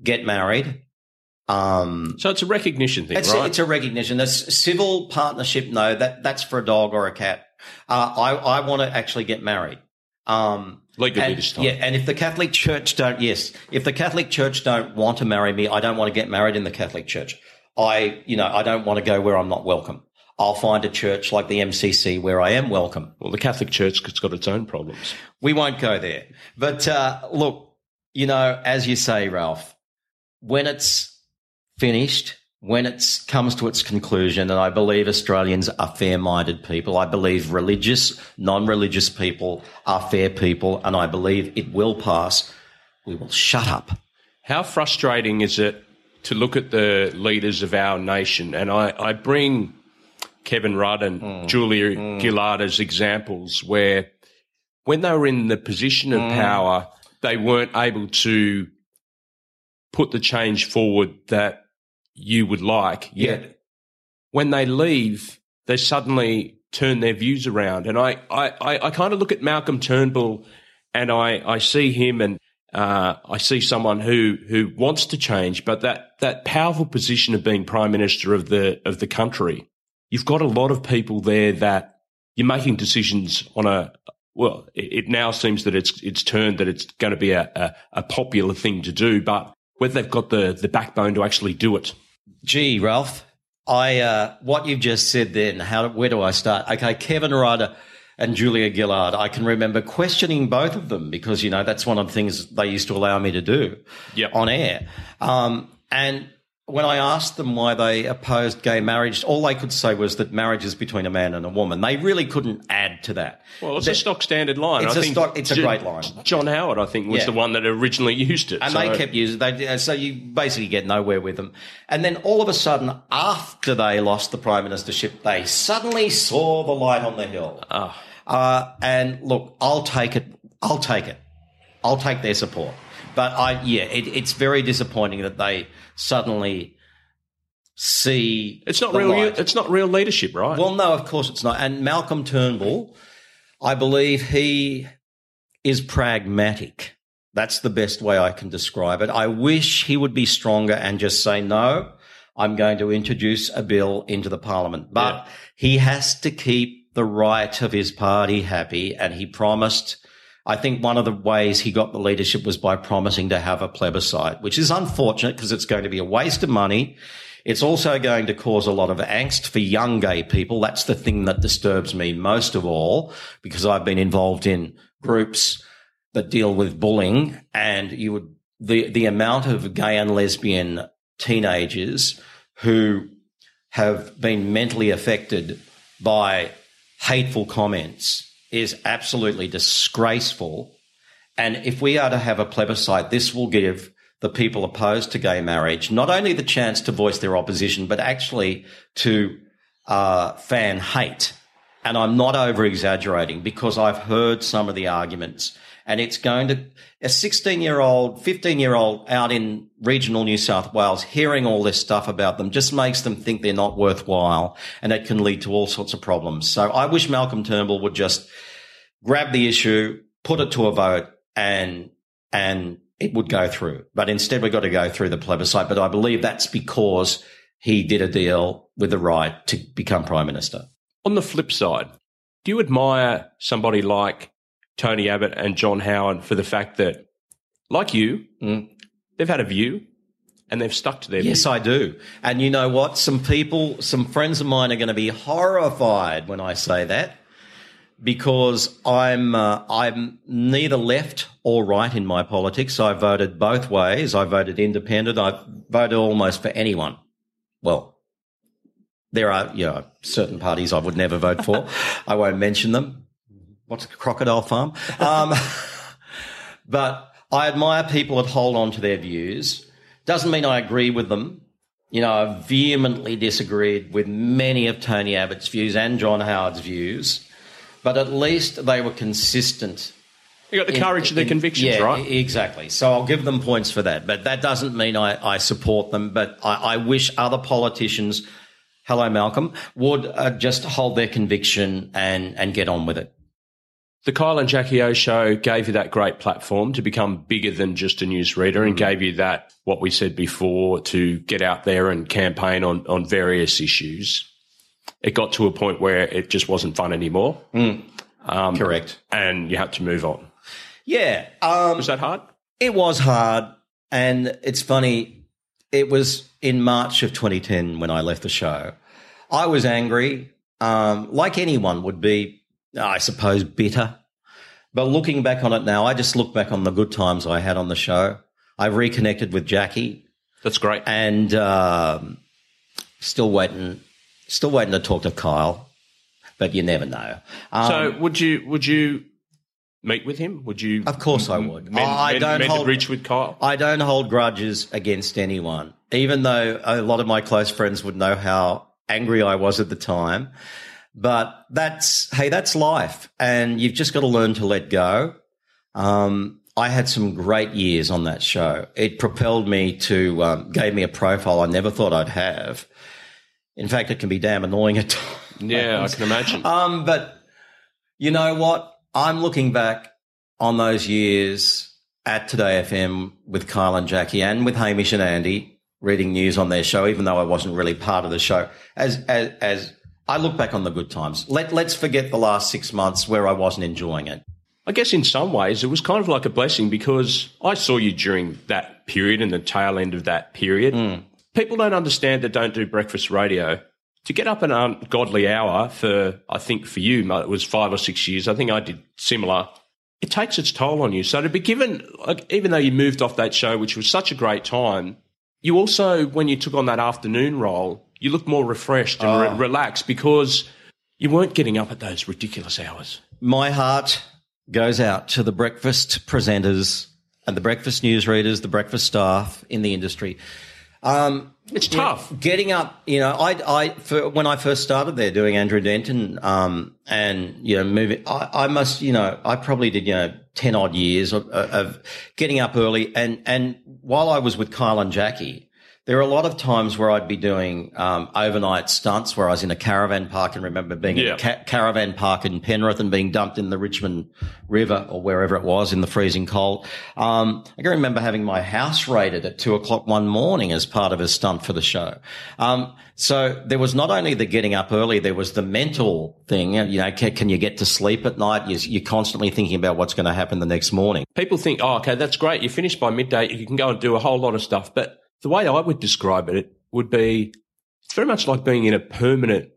get married. Um, so it's a recognition thing, it's right? A, it's a recognition. This civil partnership, no, that that's for a dog or a cat. Uh, I I want to actually get married. Um, Legally and, this time. Yeah, and if the Catholic Church don't, yes, if the Catholic Church don't want to marry me, I don't want to get married in the Catholic Church. I, you know, I don't want to go where I'm not welcome. I'll find a church like the MCC where I am welcome. Well, the Catholic Church has got its own problems. We won't go there. But uh, look, you know, as you say, Ralph, when it's finished, when it comes to its conclusion, and I believe Australians are fair minded people, I believe religious, non religious people are fair people, and I believe it will pass, we will shut up. How frustrating is it to look at the leaders of our nation? And I, I bring Kevin Rudd and mm. Julia mm. Gillard as examples where when they were in the position of mm. power, they weren't able to put the change forward that you would like. Yet yeah. when they leave, they suddenly turn their views around. And I, I, I, I kind of look at Malcolm Turnbull and I, I see him and uh, I see someone who, who wants to change, but that, that powerful position of being prime minister of the, of the country, you've got a lot of people there that you're making decisions on a, well, it, it now seems that it's, it's turned that it's going to be a, a, a popular thing to do, but whether they've got the, the backbone to actually do it. Gee, Ralph, I uh, what you've just said then. How where do I start? Okay, Kevin Rudd and Julia Gillard. I can remember questioning both of them because you know that's one of the things they used to allow me to do yep. on air. Um, and when I asked them why they opposed gay marriage, all they could say was that marriage is between a man and a woman. They really couldn't add to that. Well, it's a stock standard line. It's I a stock. It's a great line. John Howard, I think, was yeah. the one that originally used it, and so. they kept using. it. so you basically get nowhere with them. And then all of a sudden, after they lost the prime ministership, they suddenly saw the light on the hill. Oh. Uh, and look, I'll take it. I'll take it. I'll take their support. But I, yeah, it, it's very disappointing that they suddenly see. It's not real. Light. It's not real leadership, right? Well, no, of course it's not. And Malcolm Turnbull, I believe he is pragmatic. That's the best way I can describe it. I wish he would be stronger and just say no. I'm going to introduce a bill into the parliament, but yeah. he has to keep the right of his party happy. And he promised I think one of the ways he got the leadership was by promising to have a plebiscite, which is unfortunate because it's going to be a waste of money. It's also going to cause a lot of angst for young gay people. That's the thing that disturbs me most of all because I've been involved in groups that deal with bullying and you would, the, the amount of gay and lesbian teenagers who have been mentally affected by hateful comments is absolutely disgraceful. And if we are to have a plebiscite, this will give the people opposed to gay marriage not only the chance to voice their opposition, but actually to uh, fan hate. And I'm not over exaggerating because I've heard some of the arguments and it's going to a 16 year old, 15 year old out in regional New South Wales hearing all this stuff about them just makes them think they're not worthwhile and it can lead to all sorts of problems. So I wish Malcolm Turnbull would just grab the issue, put it to a vote and, and it would go through. But instead we've got to go through the plebiscite. But I believe that's because he did a deal with the right to become prime minister. On the flip side, do you admire somebody like Tony Abbott and John Howard for the fact that, like you, mm. they've had a view and they've stuck to their yes, view. I do. And you know what? Some people, some friends of mine are going to be horrified when I say that because I'm uh, I'm neither left or right in my politics. I voted both ways. I voted independent. I voted almost for anyone. Well, there are you know certain parties I would never vote for. I won't mention them what's a crocodile farm? Um, but I admire people that hold on to their views. Doesn't mean I agree with them. You know, I vehemently disagreed with many of Tony Abbott's views and John Howard's views. but at least they were consistent. You got the in- courage of their in- convictions, yeah, right? Exactly. So I'll give them points for that. But that doesn't mean I, I support them. But I, I wish other politicians, hello, Malcolm, would uh, just hold their conviction and, and get on with it. The Kyle and Jackie O show gave you that great platform to become bigger than just a newsreader and gave you that, what we said before, to get out there and campaign on, on various issues. It got to a point where it just wasn't fun anymore Correct. and you had to move on. Yeah. Um, Was that hard? It was hard. And it's funny, it was in March of 2010 when I left the show. I was angry, um, like anyone would be, I suppose, bitter. But looking back on it now, I just look back on the good times I had on the show. I reconnected with Jackie That's great. and um, still waiting, still waiting to talk to Kyle. But you never know. Um, So would you would you meet with him? Would you? Of course I would. Mend, I don't hold- bridge with Kyle. I don't hold grudges against anyone, even though a lot of my close friends would know how angry I was at the time. But that's, hey, that's life. And you've just got to learn to let go. Um, I had some great years on that show. It propelled me to, um, gave me a profile I never thought I'd have. In fact, it can be damn annoying at times. Yeah, I can imagine. Um, but you know what? I'm looking back on those years at 2DayFM with Kyle and Jackie and with Hamish and Andy reading news on their show, even though I wasn't really part of the show. As as, as I look back on the good times. Let let's forget the last six months where I wasn't enjoying it. I guess in some ways it was kind of like a blessing because I saw you during that period and the tail end of that period. Hmm. People don't understand that don't do breakfast radio. To get up an ungodly hour for, I think for you, it was five or six years. I think I did similar. It takes its toll on you. So to be given, like, even though you moved off that show, which was such a great time, you also, when you took on that afternoon role, you look more refreshed and Oh. re- relaxed because you weren't getting up at those ridiculous hours. My heart goes out to the breakfast presenters and the breakfast newsreaders, the breakfast staff in the industry. Um, It's tough. getting up, you know, I, I, for, when I first started there doing Andrew Denton, um, and, you know, moving, I, I must, you know, I probably did, you know, 10 odd years of, of getting up early. And, and while I was with Kyle and Jackie, there are a lot of times where I'd be doing, um, overnight stunts where I was in a caravan park and remember being in a ca- caravan park in Penrith and being dumped in the Richmond River or wherever it was in the freezing cold. Um, I can remember having my house raided at two o'clock one morning as part of a stunt for the show. Um, so there was not only the getting up early, there was the mental thing. You know, can, can you get to sleep at night? You're, you're constantly thinking about what's going to happen the next morning. people think, oh, okay, that's great. You finish by midday, you can go and do a whole lot of stuff. But the way I would describe it would be it's very much like being in a permanent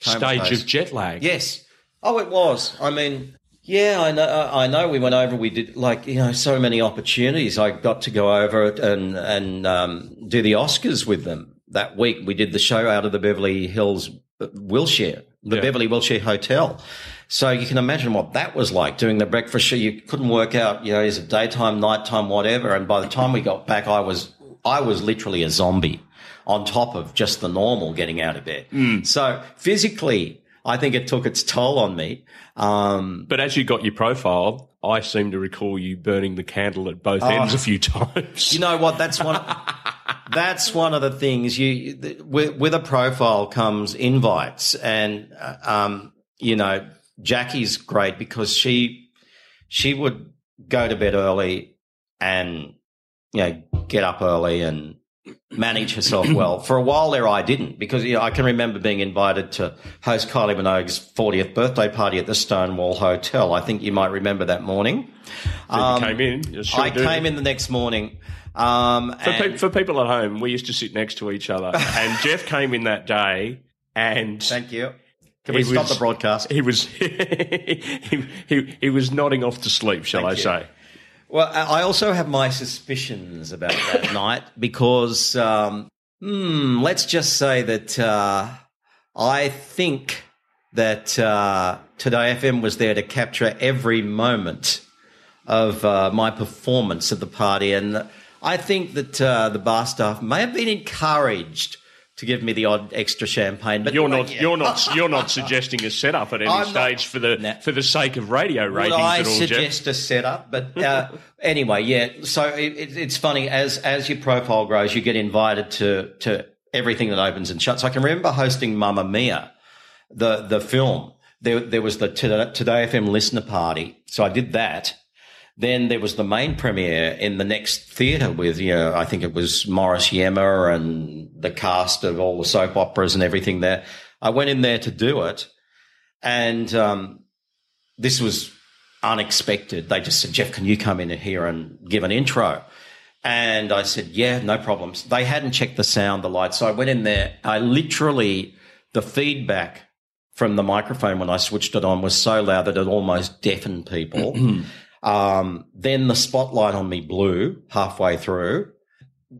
stage Homeostasis. of jet lag. Yes. Oh, it was. I mean, yeah, I know. I know. We went over. We did like you know so many opportunities. I got to go over it and and um, do the Oscars with them that week. We did the show out of the Beverly Hills, uh, Wilshire, the Yeah. Beverly Wilshire Hotel. So you can imagine what that was like doing the breakfast show. You couldn't work out, you know, is it daytime, nighttime, whatever. And by the time we got back, I was I was literally a zombie on top of just the normal getting out of bed. So physically, I think it took its toll on me. Um, But as you got your profile, I seem to recall you burning the candle at both Oh. ends a few times. you know what? That's one. that's one of the things you with, with a profile comes invites, and uh, um, you know Jackie's great because she she would go to bed early and you know get up early and manage herself well. For a while there, I didn't because you know I can remember being invited to host Kylie Minogue's 40th birthday party at the Stonewall Hotel. I think you might remember that morning. you came in. sure I do. came in the next morning. Um, For, pe- for people at home, we used to sit next to each other, and Geoff came in that day, and Thank you. Can we stop was- the broadcast? he was he, he he was nodding off to sleep, shall Thank I you. say? Well, I also have my suspicions about that night because, um, hmm, let's just say that uh, I think that uh, 2DayFM was there to capture every moment of uh, my performance at the party, and I think that uh, the bar staff may have been encouraged to give me the odd extra champagne. But You're not yeah. you're not you're not suggesting a setup at any I'm not- stage for the Nah. for the sake of radio ratings Would I at all, Geoff. suggest a setup? But uh, anyway, yeah. So it, it, it's funny as as your profile grows, you get invited to to everything that opens and shuts. I can remember hosting Mamma Mia, the the film. There there was the 2DayFM listener party, so I did that. Then there was the main premiere in the next theatre with, you know, I think it was Morris Iemma and the cast of all the soap operas and everything there. I went in there to do it. And um, this was unexpected. They just said, Geoff, can you come in here and give an intro? And I said, yeah, no problems. They hadn't checked the sound, the lights. So I went in there. I literally, the feedback from the microphone when I switched it on was so loud that it almost deafened people. um, then the spotlight on me blew halfway through.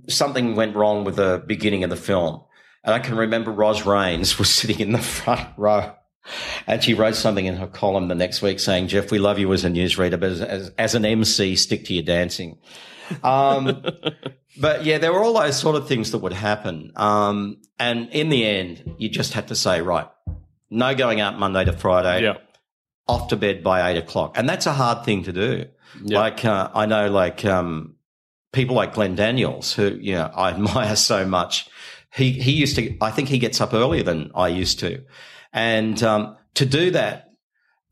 Something went wrong with the beginning of the film. And I can remember Ros Reines was sitting in the front row and she wrote something in her column the next week saying, Geoff, we love you as a newsreader, but as, as, as an MC, stick to your dancing. Um, but yeah, there were all those sort of things that would happen. Um, and in the end, you just had to say, right, no going out Monday to Friday, Yeah. Off to bed by eight o'clock. And that's a hard thing to do. Yeah. Like, uh, I know like, um, people like Glenn Daniels, who, you know, I admire so much. He, he used to, I think he gets up earlier than I used to. And, um, to do that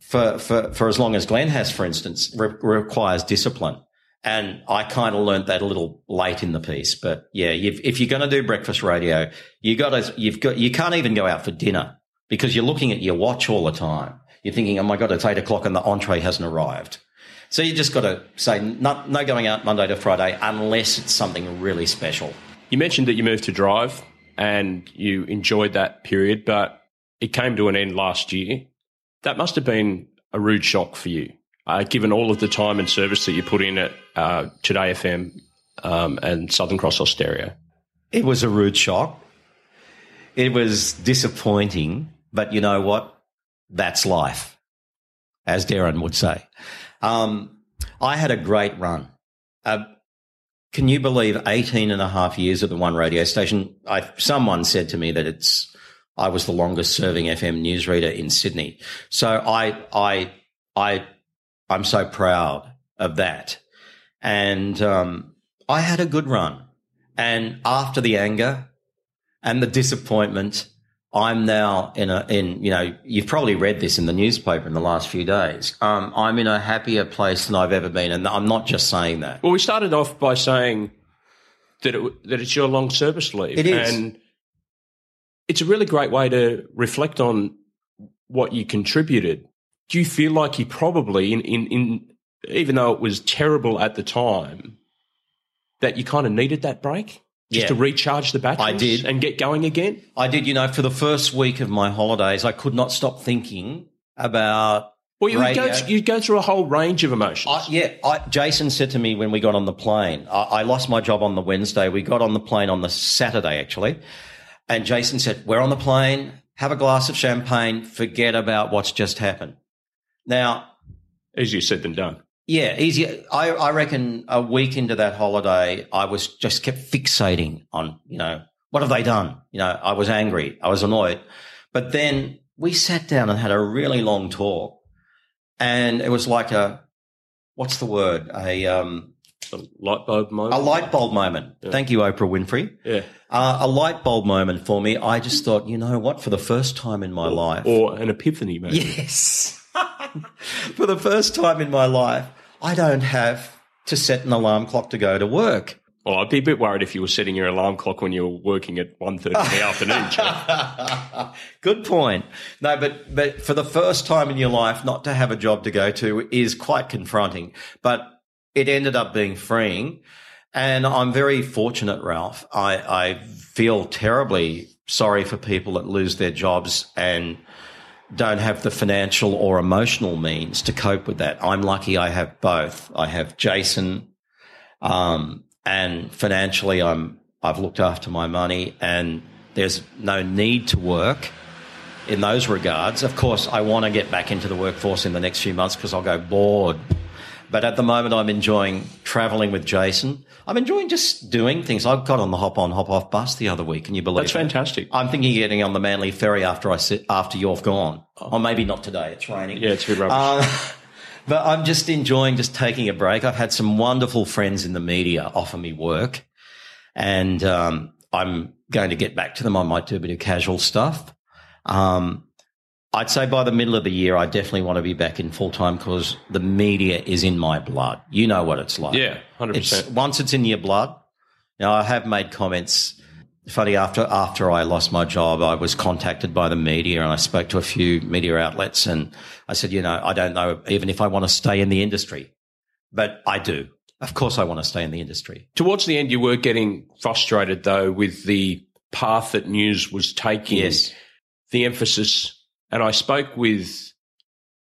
for, for, for as long as Glenn has, for instance, re- requires discipline. And I kind of learned that a little late in the piece, but yeah, you've, if you're going to do breakfast radio, you got to, you've got, you can't even go out for dinner because you're looking at your watch all the time. You're thinking, oh my God, it's eight o'clock and the entree hasn't arrived. So you just got to say no, no going out Monday to Friday unless it's something really special. You mentioned that you moved to Drive and you enjoyed that period, but it came to an end last year. That must have been a rude shock for you, uh, given all of the time and service that you put in at uh, 2DayFM um, and Southern Cross Austereo. It was a rude shock. It was disappointing, but you know what? That's life, as Derryn would say. Um, I had a great run. Uh, can you believe 18 and a half years at the one radio station? I, someone said to me that it's, I was the longest serving FM newsreader in Sydney. So I, I, I, I'm so proud of that. And, um, I had a good run. And after the anger and the disappointment, I'm now in a, in, you know, you've probably read this in the newspaper in the last few days. Um, I'm in a happier place than I've ever been. And I'm not just saying that. Well, we started off by saying that it, that it's your long service leave. It is. And it's a really great way to reflect on what you contributed. Do you feel like you probably, in, in, in even though it was terrible at the time, that you kind of needed that break? Just Yeah. to recharge the batteries I did. and get going again? I did, you know, for the first week of my holidays, I could not stop thinking about Well, you would go, you go through a whole range of emotions. I, yeah, I, Jason said to me when we got on the plane, I, I lost my job on the Wednesday. We got on the plane on the Saturday, actually. And Jason said, We're on the plane, have a glass of champagne, forget about what's just happened. Now, Easier said than done. Yeah, easy. I, I reckon a week into that holiday, I was just kept fixating on, you know, what have they done? You know, I was angry, I was annoyed. But then we sat down and had a really long talk. And it was like a, what's the word? A, um, A light bulb moment. a light bulb moment. Yeah. Thank you, Oprah Winfrey. Yeah. Uh, a light bulb moment for me. I just thought, you know what? For the first time in my life, Or an epiphany, maybe. yes, for the first time in my life, I don't have to set an alarm clock to go to work. Well, I'd be a bit worried if you were setting your alarm clock when you were working at 1.30 in the afternoon, Geoff. Good point. No, but but for the first time in your life, not to have a job to go to is quite confronting. But it ended up being freeing, and I'm very fortunate, Ralph. I, I feel terribly sorry for people that lose their jobs and don't have the financial or emotional means to cope with that. I'm lucky. I have both. I have Jason, um, and financially, I'm I've looked after my money, and there's no need to work in those regards. Of course, I want to get back into the workforce in the next few months because I'll go bored. But at the moment, I'm enjoying traveling with Jason. I'm enjoying just doing things. I got on the hop on, hop off bus the other week. Can you believe That's it? fantastic. I'm thinking of getting on the Manly ferry after I sit, after you've gone. Or maybe not today. It's raining. Yeah, it's a bit rubbish. Uh, but I'm just enjoying just taking a break. I've had some wonderful friends in the media offer me work, and um, I'm going to get back to them. I might do a bit of casual stuff. Um, I'd say by the middle of the year, I definitely want to be back in full time because the media is in my blood. You know what it's like. yeah, hundred percent. once it's in your blood. Now, I have made comments. Funny after after I lost my job, I was contacted by the media, and I spoke to a few media outlets, and I said, you know, I don't know even if I want to stay in the industry, but I do. Of course, I want to stay in the industry. Towards the end, you were getting frustrated though with the path that news was taking. Yes. the emphasis, and I spoke with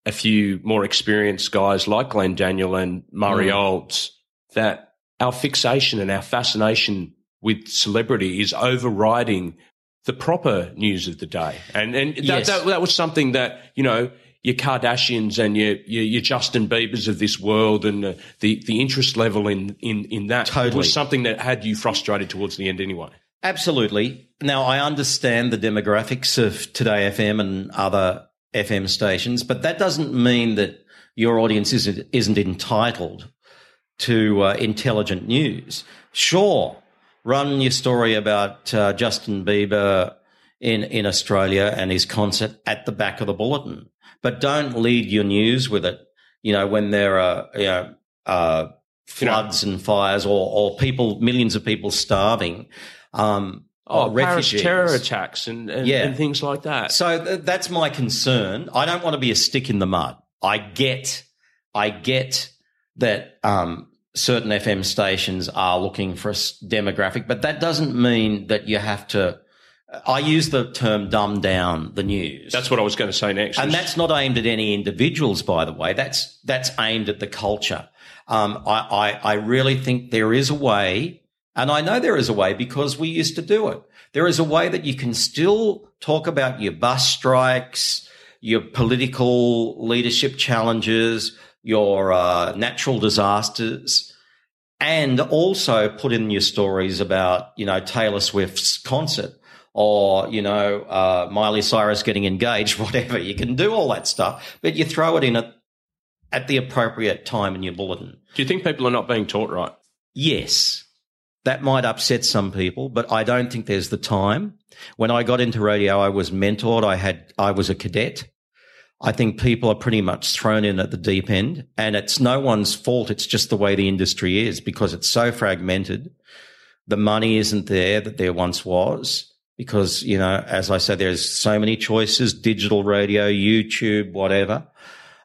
a few more experienced guys like Glenn Daniel and Murray Mm. Olds that our fixation and our fascination with celebrity is overriding the proper news of the day. And and that, Yes. that, that was something that, you know, your Kardashians and your, your, your Justin Biebers of this world and uh, the, the interest level in, in, in that Totally. was something that had you frustrated towards the end anyway. Absolutely. Now, I understand the demographics of 2DayFM and other FM stations, but that doesn't mean that your audience isn't, isn't entitled to uh, intelligent news. Sure, run your story about uh, Justin Bieber in, in Australia and his concert at the back of the bulletin, but don't lead your news with it. You know, when there are, you know, uh, You know- floods and fires or, or people, millions of people starving. Um, Oh, refugees. terror attacks and, and, Yeah. and things like that. So th- that's my concern. I don't want to be a stick in the mud. I get, I get that um, certain FM stations are looking for a demographic, but that doesn't mean that you have to. I use the term dumb down the news. That's what I was going to say next. And that's not aimed at any individuals, by the way. That's that's aimed at the culture. Um, I, I I really think there is a way, and I know there is a way because we used to do it. There is a way that you can still talk about your bus strikes, your political leadership challenges, your uh, natural disasters, and also put in your stories about you know Taylor Swift's concert or you know uh, Miley Cyrus getting engaged, whatever. You can do all that stuff, but you throw it in at at the appropriate time in your bulletin. Do you think people are not being taught right? Yes, that might upset some people, but I don't think there's the time. When I got into radio, I was mentored. I had I was a cadet. I think people are pretty much thrown in at the deep end, and it's no one's fault. It's just the way the industry is because it's so fragmented. The money isn't there that there once was because, you know, as I said, there's so many choices, digital radio, YouTube, whatever.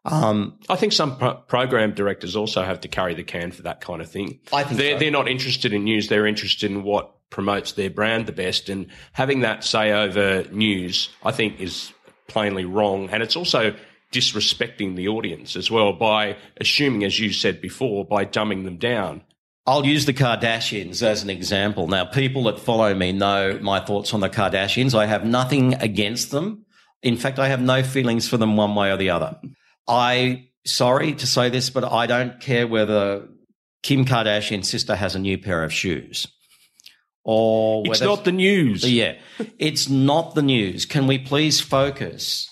Um, I think some pro- program directors also have to carry the can for that kind of thing. I think they're so. they're not interested in news; they're interested in what promotes their brand the best. And having that say over news, I think, is plainly wrong, and it's also disrespecting the audience as well by assuming, as you said before, by dumbing them down. I'll use the Kardashians as an example. Now, people that follow me know my thoughts on the Kardashians. I have nothing against them. In fact, I have no feelings for them one way or the other. I, sorry to say this, but I don't care whether Kim Kardashian's sister has a new pair of shoes. Or It's not the news. yeah, it's not the news. Can we please focus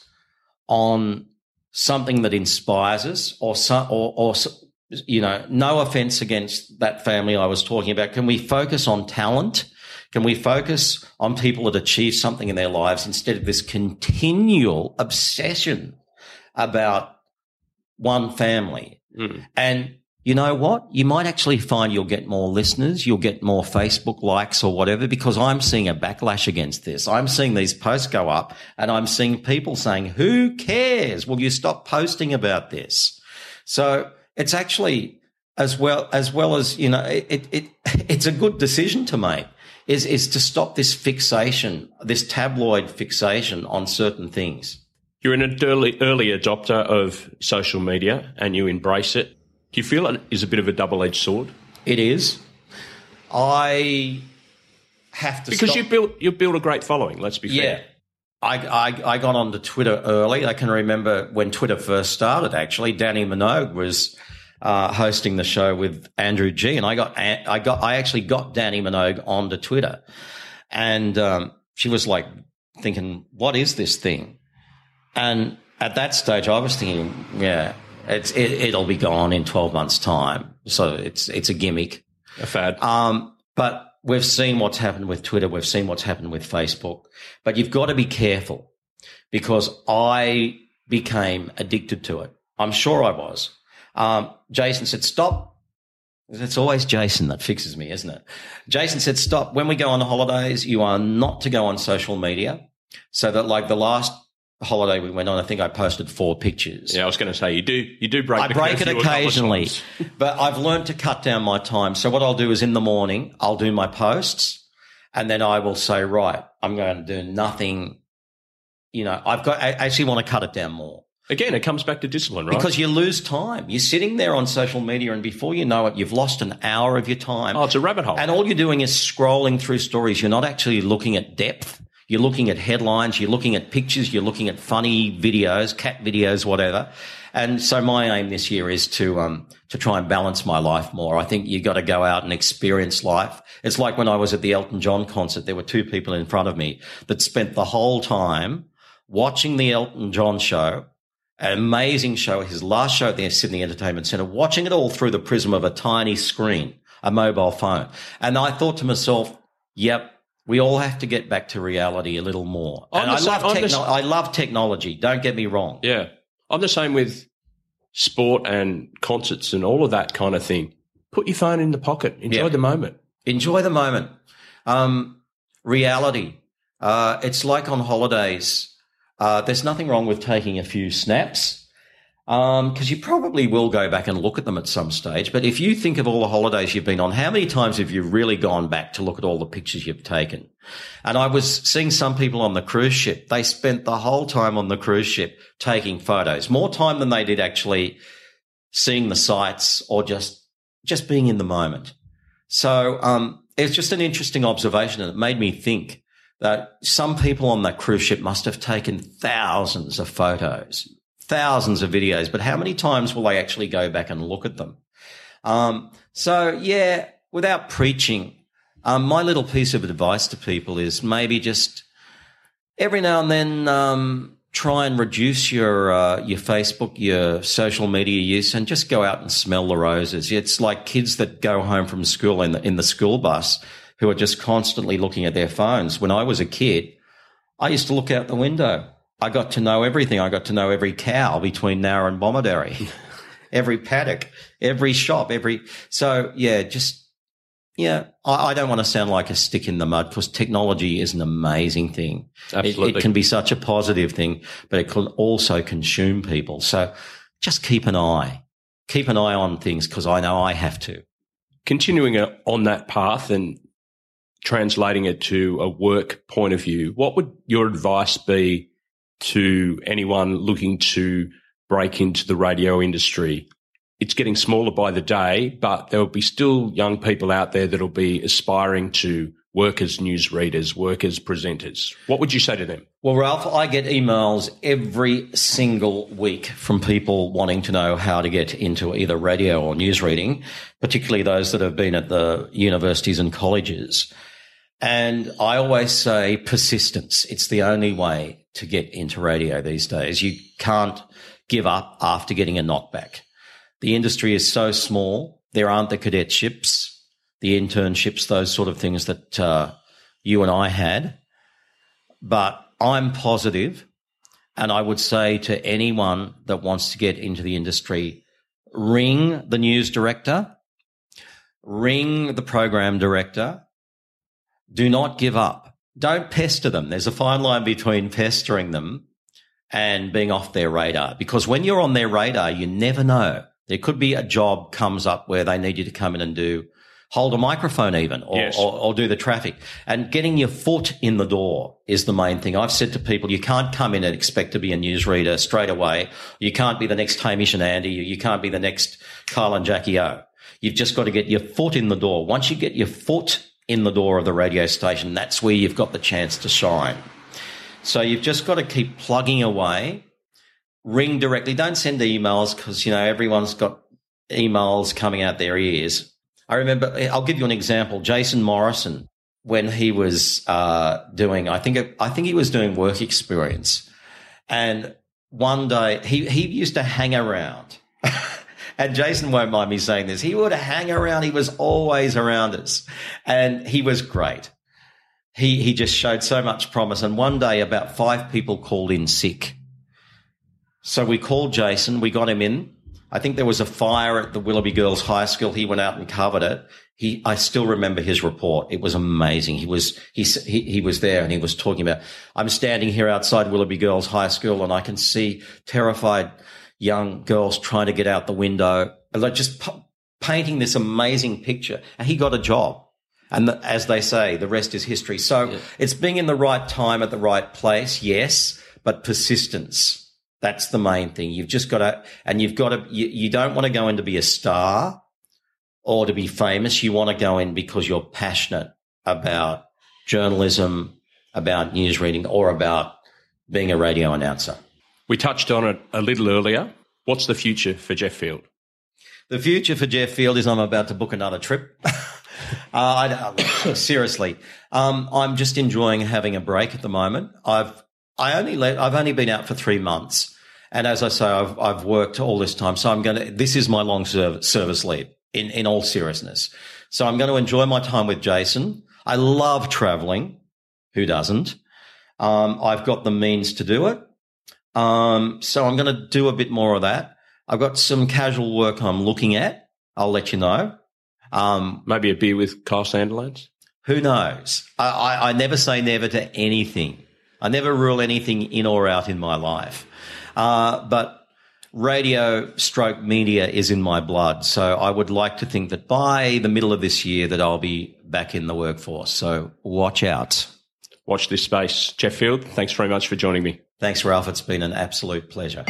on something that inspires us, or some, or, or you know, no offense against that family I was talking about. Can we focus on talent? Can we focus on people that achieve something in their lives instead of this continual obsession about one family? Mm. And you know what? You might actually find you'll get more listeners, you'll get more Facebook likes or whatever, because I'm seeing a backlash against this. I'm seeing these posts go up and I'm seeing people saying, who cares? Will you stop posting about this? So it's actually as well, as well as, you know, it, it, it it's a good decision to make is, is to stop this fixation, this tabloid fixation on certain things. You're an early, early adopter of social media and you embrace it. Do you feel it is a bit of a double edged sword? It is. I have to Because stop- you built you built a great following. Let's be Yeah. fair. I, I, I got onto Twitter early. I can remember when Twitter first started, actually. Dannii Minogue was uh, hosting the show with Andrew G, and I got I got I actually got Dannii Minogue onto Twitter, and um, she was like thinking, "What is this thing?" And at that stage, I was thinking, "Yeah, it's it, it'll be gone in twelve months' time." So it's it's a gimmick, A fad. um, but we've seen what's happened with Twitter. We've seen what's happened with Facebook. But you've got to be careful because I became addicted to it. I'm sure I was. Um, Jason said, stop. It's always Jason that fixes me, isn't it? Jason said, stop. When we go on the holidays, you are not to go on social media. So that like the last holiday we went on, I think I posted four pictures. yeah, I was going to say you do. You do break. I break it curfew a couple of occasionally, but I've learned to cut down my time. So what I'll do is in the morning, I'll do my posts and then I will say, right, I'm going to do nothing. You know, I've got, I actually want to cut it down more Again, it comes back to discipline, right? because you lose time. You're sitting there on social media and before you know it, you've lost an hour of your time. oh, it's a rabbit hole. And all you're doing is scrolling through stories. You're not actually looking at depth. You're looking at headlines. You're looking at pictures. You're looking at funny videos, cat videos, whatever. And so my aim this year is to, um, to try and balance my life more. I think you've got to go out and experience life. It's like when I was at the Elton John concert, there were two people in front of me that spent the whole time watching the Elton John show an amazing show, his last show at the Sydney Entertainment Centre, watching it all through the prism of a tiny screen, a mobile phone. And I thought to myself, yep, we all have to get back to reality a little more. I'm and the I same- love, the techno- s- I love technology. Don't get me wrong. yeah, I'm the same with sport and concerts and all of that kind of thing. Put your phone in the pocket. Enjoy Yeah. the moment. Enjoy the moment. Um, reality. Uh, it's like on holidays. Uh, there's nothing wrong with taking a few snaps. Because you probably will go back and look at them at some stage. But if you think of all the holidays you've been on, how many times have you really gone back to look at all the pictures you've taken? And I was seeing some people on the cruise ship. They spent the whole time on the cruise ship taking photos, more time than they did actually seeing the sights or just just being in the moment. So um, it's just an interesting observation, and it made me think that some people on that cruise ship must have taken thousands of photos, thousands of videos, but how many times will they actually go back and look at them? Um, so yeah, without preaching, um, my little piece of advice to people is maybe just every now and then um, try and reduce your uh, your Facebook, your social media use, and just go out and smell the roses. It's like kids that go home from school in the in the school bus who are just constantly looking at their phones. When I was a kid, I used to look out the window. I got to know everything. I got to know every cow between Nowra and Bomaderry, every paddock, every shop, every. So yeah, just yeah. I, I don't want to sound like a stick in the mud because technology is an amazing thing. It, Absolutely. it can be such a positive thing, but it can also consume people. So just keep an eye, keep an eye on things because I know I have to. Continuing uh, on that path and translating it to a work point of view, what would your advice be to anyone looking to break into the radio industry? It's getting smaller by the day, but there will be still young people out there that'll be aspiring to work as newsreaders, work as presenters. What would you say to them? Well, Ralph, I get emails every single week from people wanting to know how to get into either radio or news reading, particularly those that have been at the universities and colleges. And I always say persistence. It's the only way to get into radio these days. You can't give up after getting a knockback. The industry is so small. There aren't the cadetships, the internships, those sort of things that uh, you and I had. But I'm positive, and I would say to anyone that wants to get into the industry, ring the news director, ring the program director. Do not give up. Don't pester them. There's a fine line between pestering them and being off their radar because when you're on their radar, you never know. There could be a job comes up where they need you to come in and do hold a microphone even or, Yes. or, or do the traffic and getting your foot in the door is the main thing. I've said to people, you can't come in and expect to be a newsreader straight away. You can't be the next Hamish and Andy. You can't be the next Kyle and Jackie O. You've just got to get your foot in the door. Once you get your foot in the door of the radio station, that's where you've got the chance to shine. So you've just got to keep plugging away. Ring directly. Don't send emails because, you know, everyone's got emails coming out their ears. I remember, I'll give you an example. Jason Morrison, when he was uh, doing, I think, I think he was doing work experience, and one day he he used to hang around. and Jason won't mind me saying this. He would hang around. He was always around us, and he was great. He he just showed so much promise. And one day, about five people called in sick. So we called Jason. We got him in. I think there was a fire at the Willoughby Girls High School. He went out and covered it. He, I still remember his report. It was amazing. He was, he, he, he was there and he was talking about, I'm standing here outside Willoughby Girls High School and I can see terrified young girls trying to get out the window, like just p- painting this amazing picture. And he got a job. And the, as they say, the rest is history. So yeah. it's being in the right time at the right place, yes, but persistence that's the main thing. You've just got to, and you've got to, you, you don't want to go in to be a star or to be famous. You want to go in because you're passionate about journalism, about news reading, or about being a radio announcer. We touched on it a little earlier. What's the future for Geoff Field? The future for Geoff Field is I'm about to book another trip. uh, I, uh, seriously, um, I'm just enjoying having a break at the moment. I've I only let, I've only been out for three months. And as I say, I've, I've worked all this time. So I'm going to, this is my long service, service leave in, in all seriousness. So I'm going to enjoy my time with Jason. I love traveling. Who doesn't? Um, I've got the means to do it. Um, so I'm going to do a bit more of that. I've got some casual work I'm looking at. I'll let you know. Um, Maybe a beer with Kyle Sandilands? Who knows? I, I, I never say never to anything. I never rule anything in or out in my life. Uh, but radio stroke media is in my blood. So I would like to think that by the middle of this year that I'll be back in the workforce. So watch out. Watch this space. Geoff Field, thanks very much for joining me. Thanks, Ralph. It's been an absolute pleasure.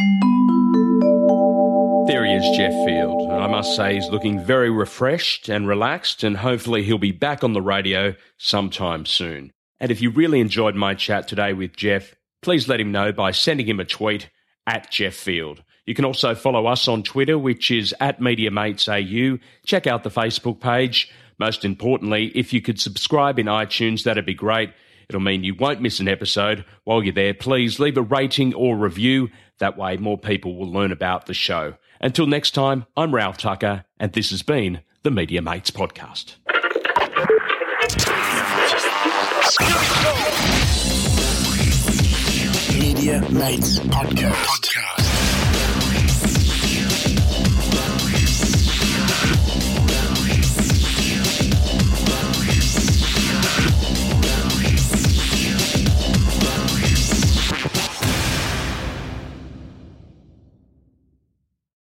There he is, Geoff Field. I must say he's looking very refreshed and relaxed, and hopefully he'll be back on the radio sometime soon. And if you really enjoyed my chat today with Geoff, please let him know by sending him a tweet at Geoff Field. You can also follow us on Twitter, which is at MediaMatesAU. Check out the Facebook page. Most importantly, if you could subscribe in iTunes, that'd be great. It'll mean you won't miss an episode. While you're there, please leave a rating or review. That way, more people will learn about the show. Until next time, I'm Ralph Tucker, and this has been the Media Mates Podcast. Media Mates Podcast.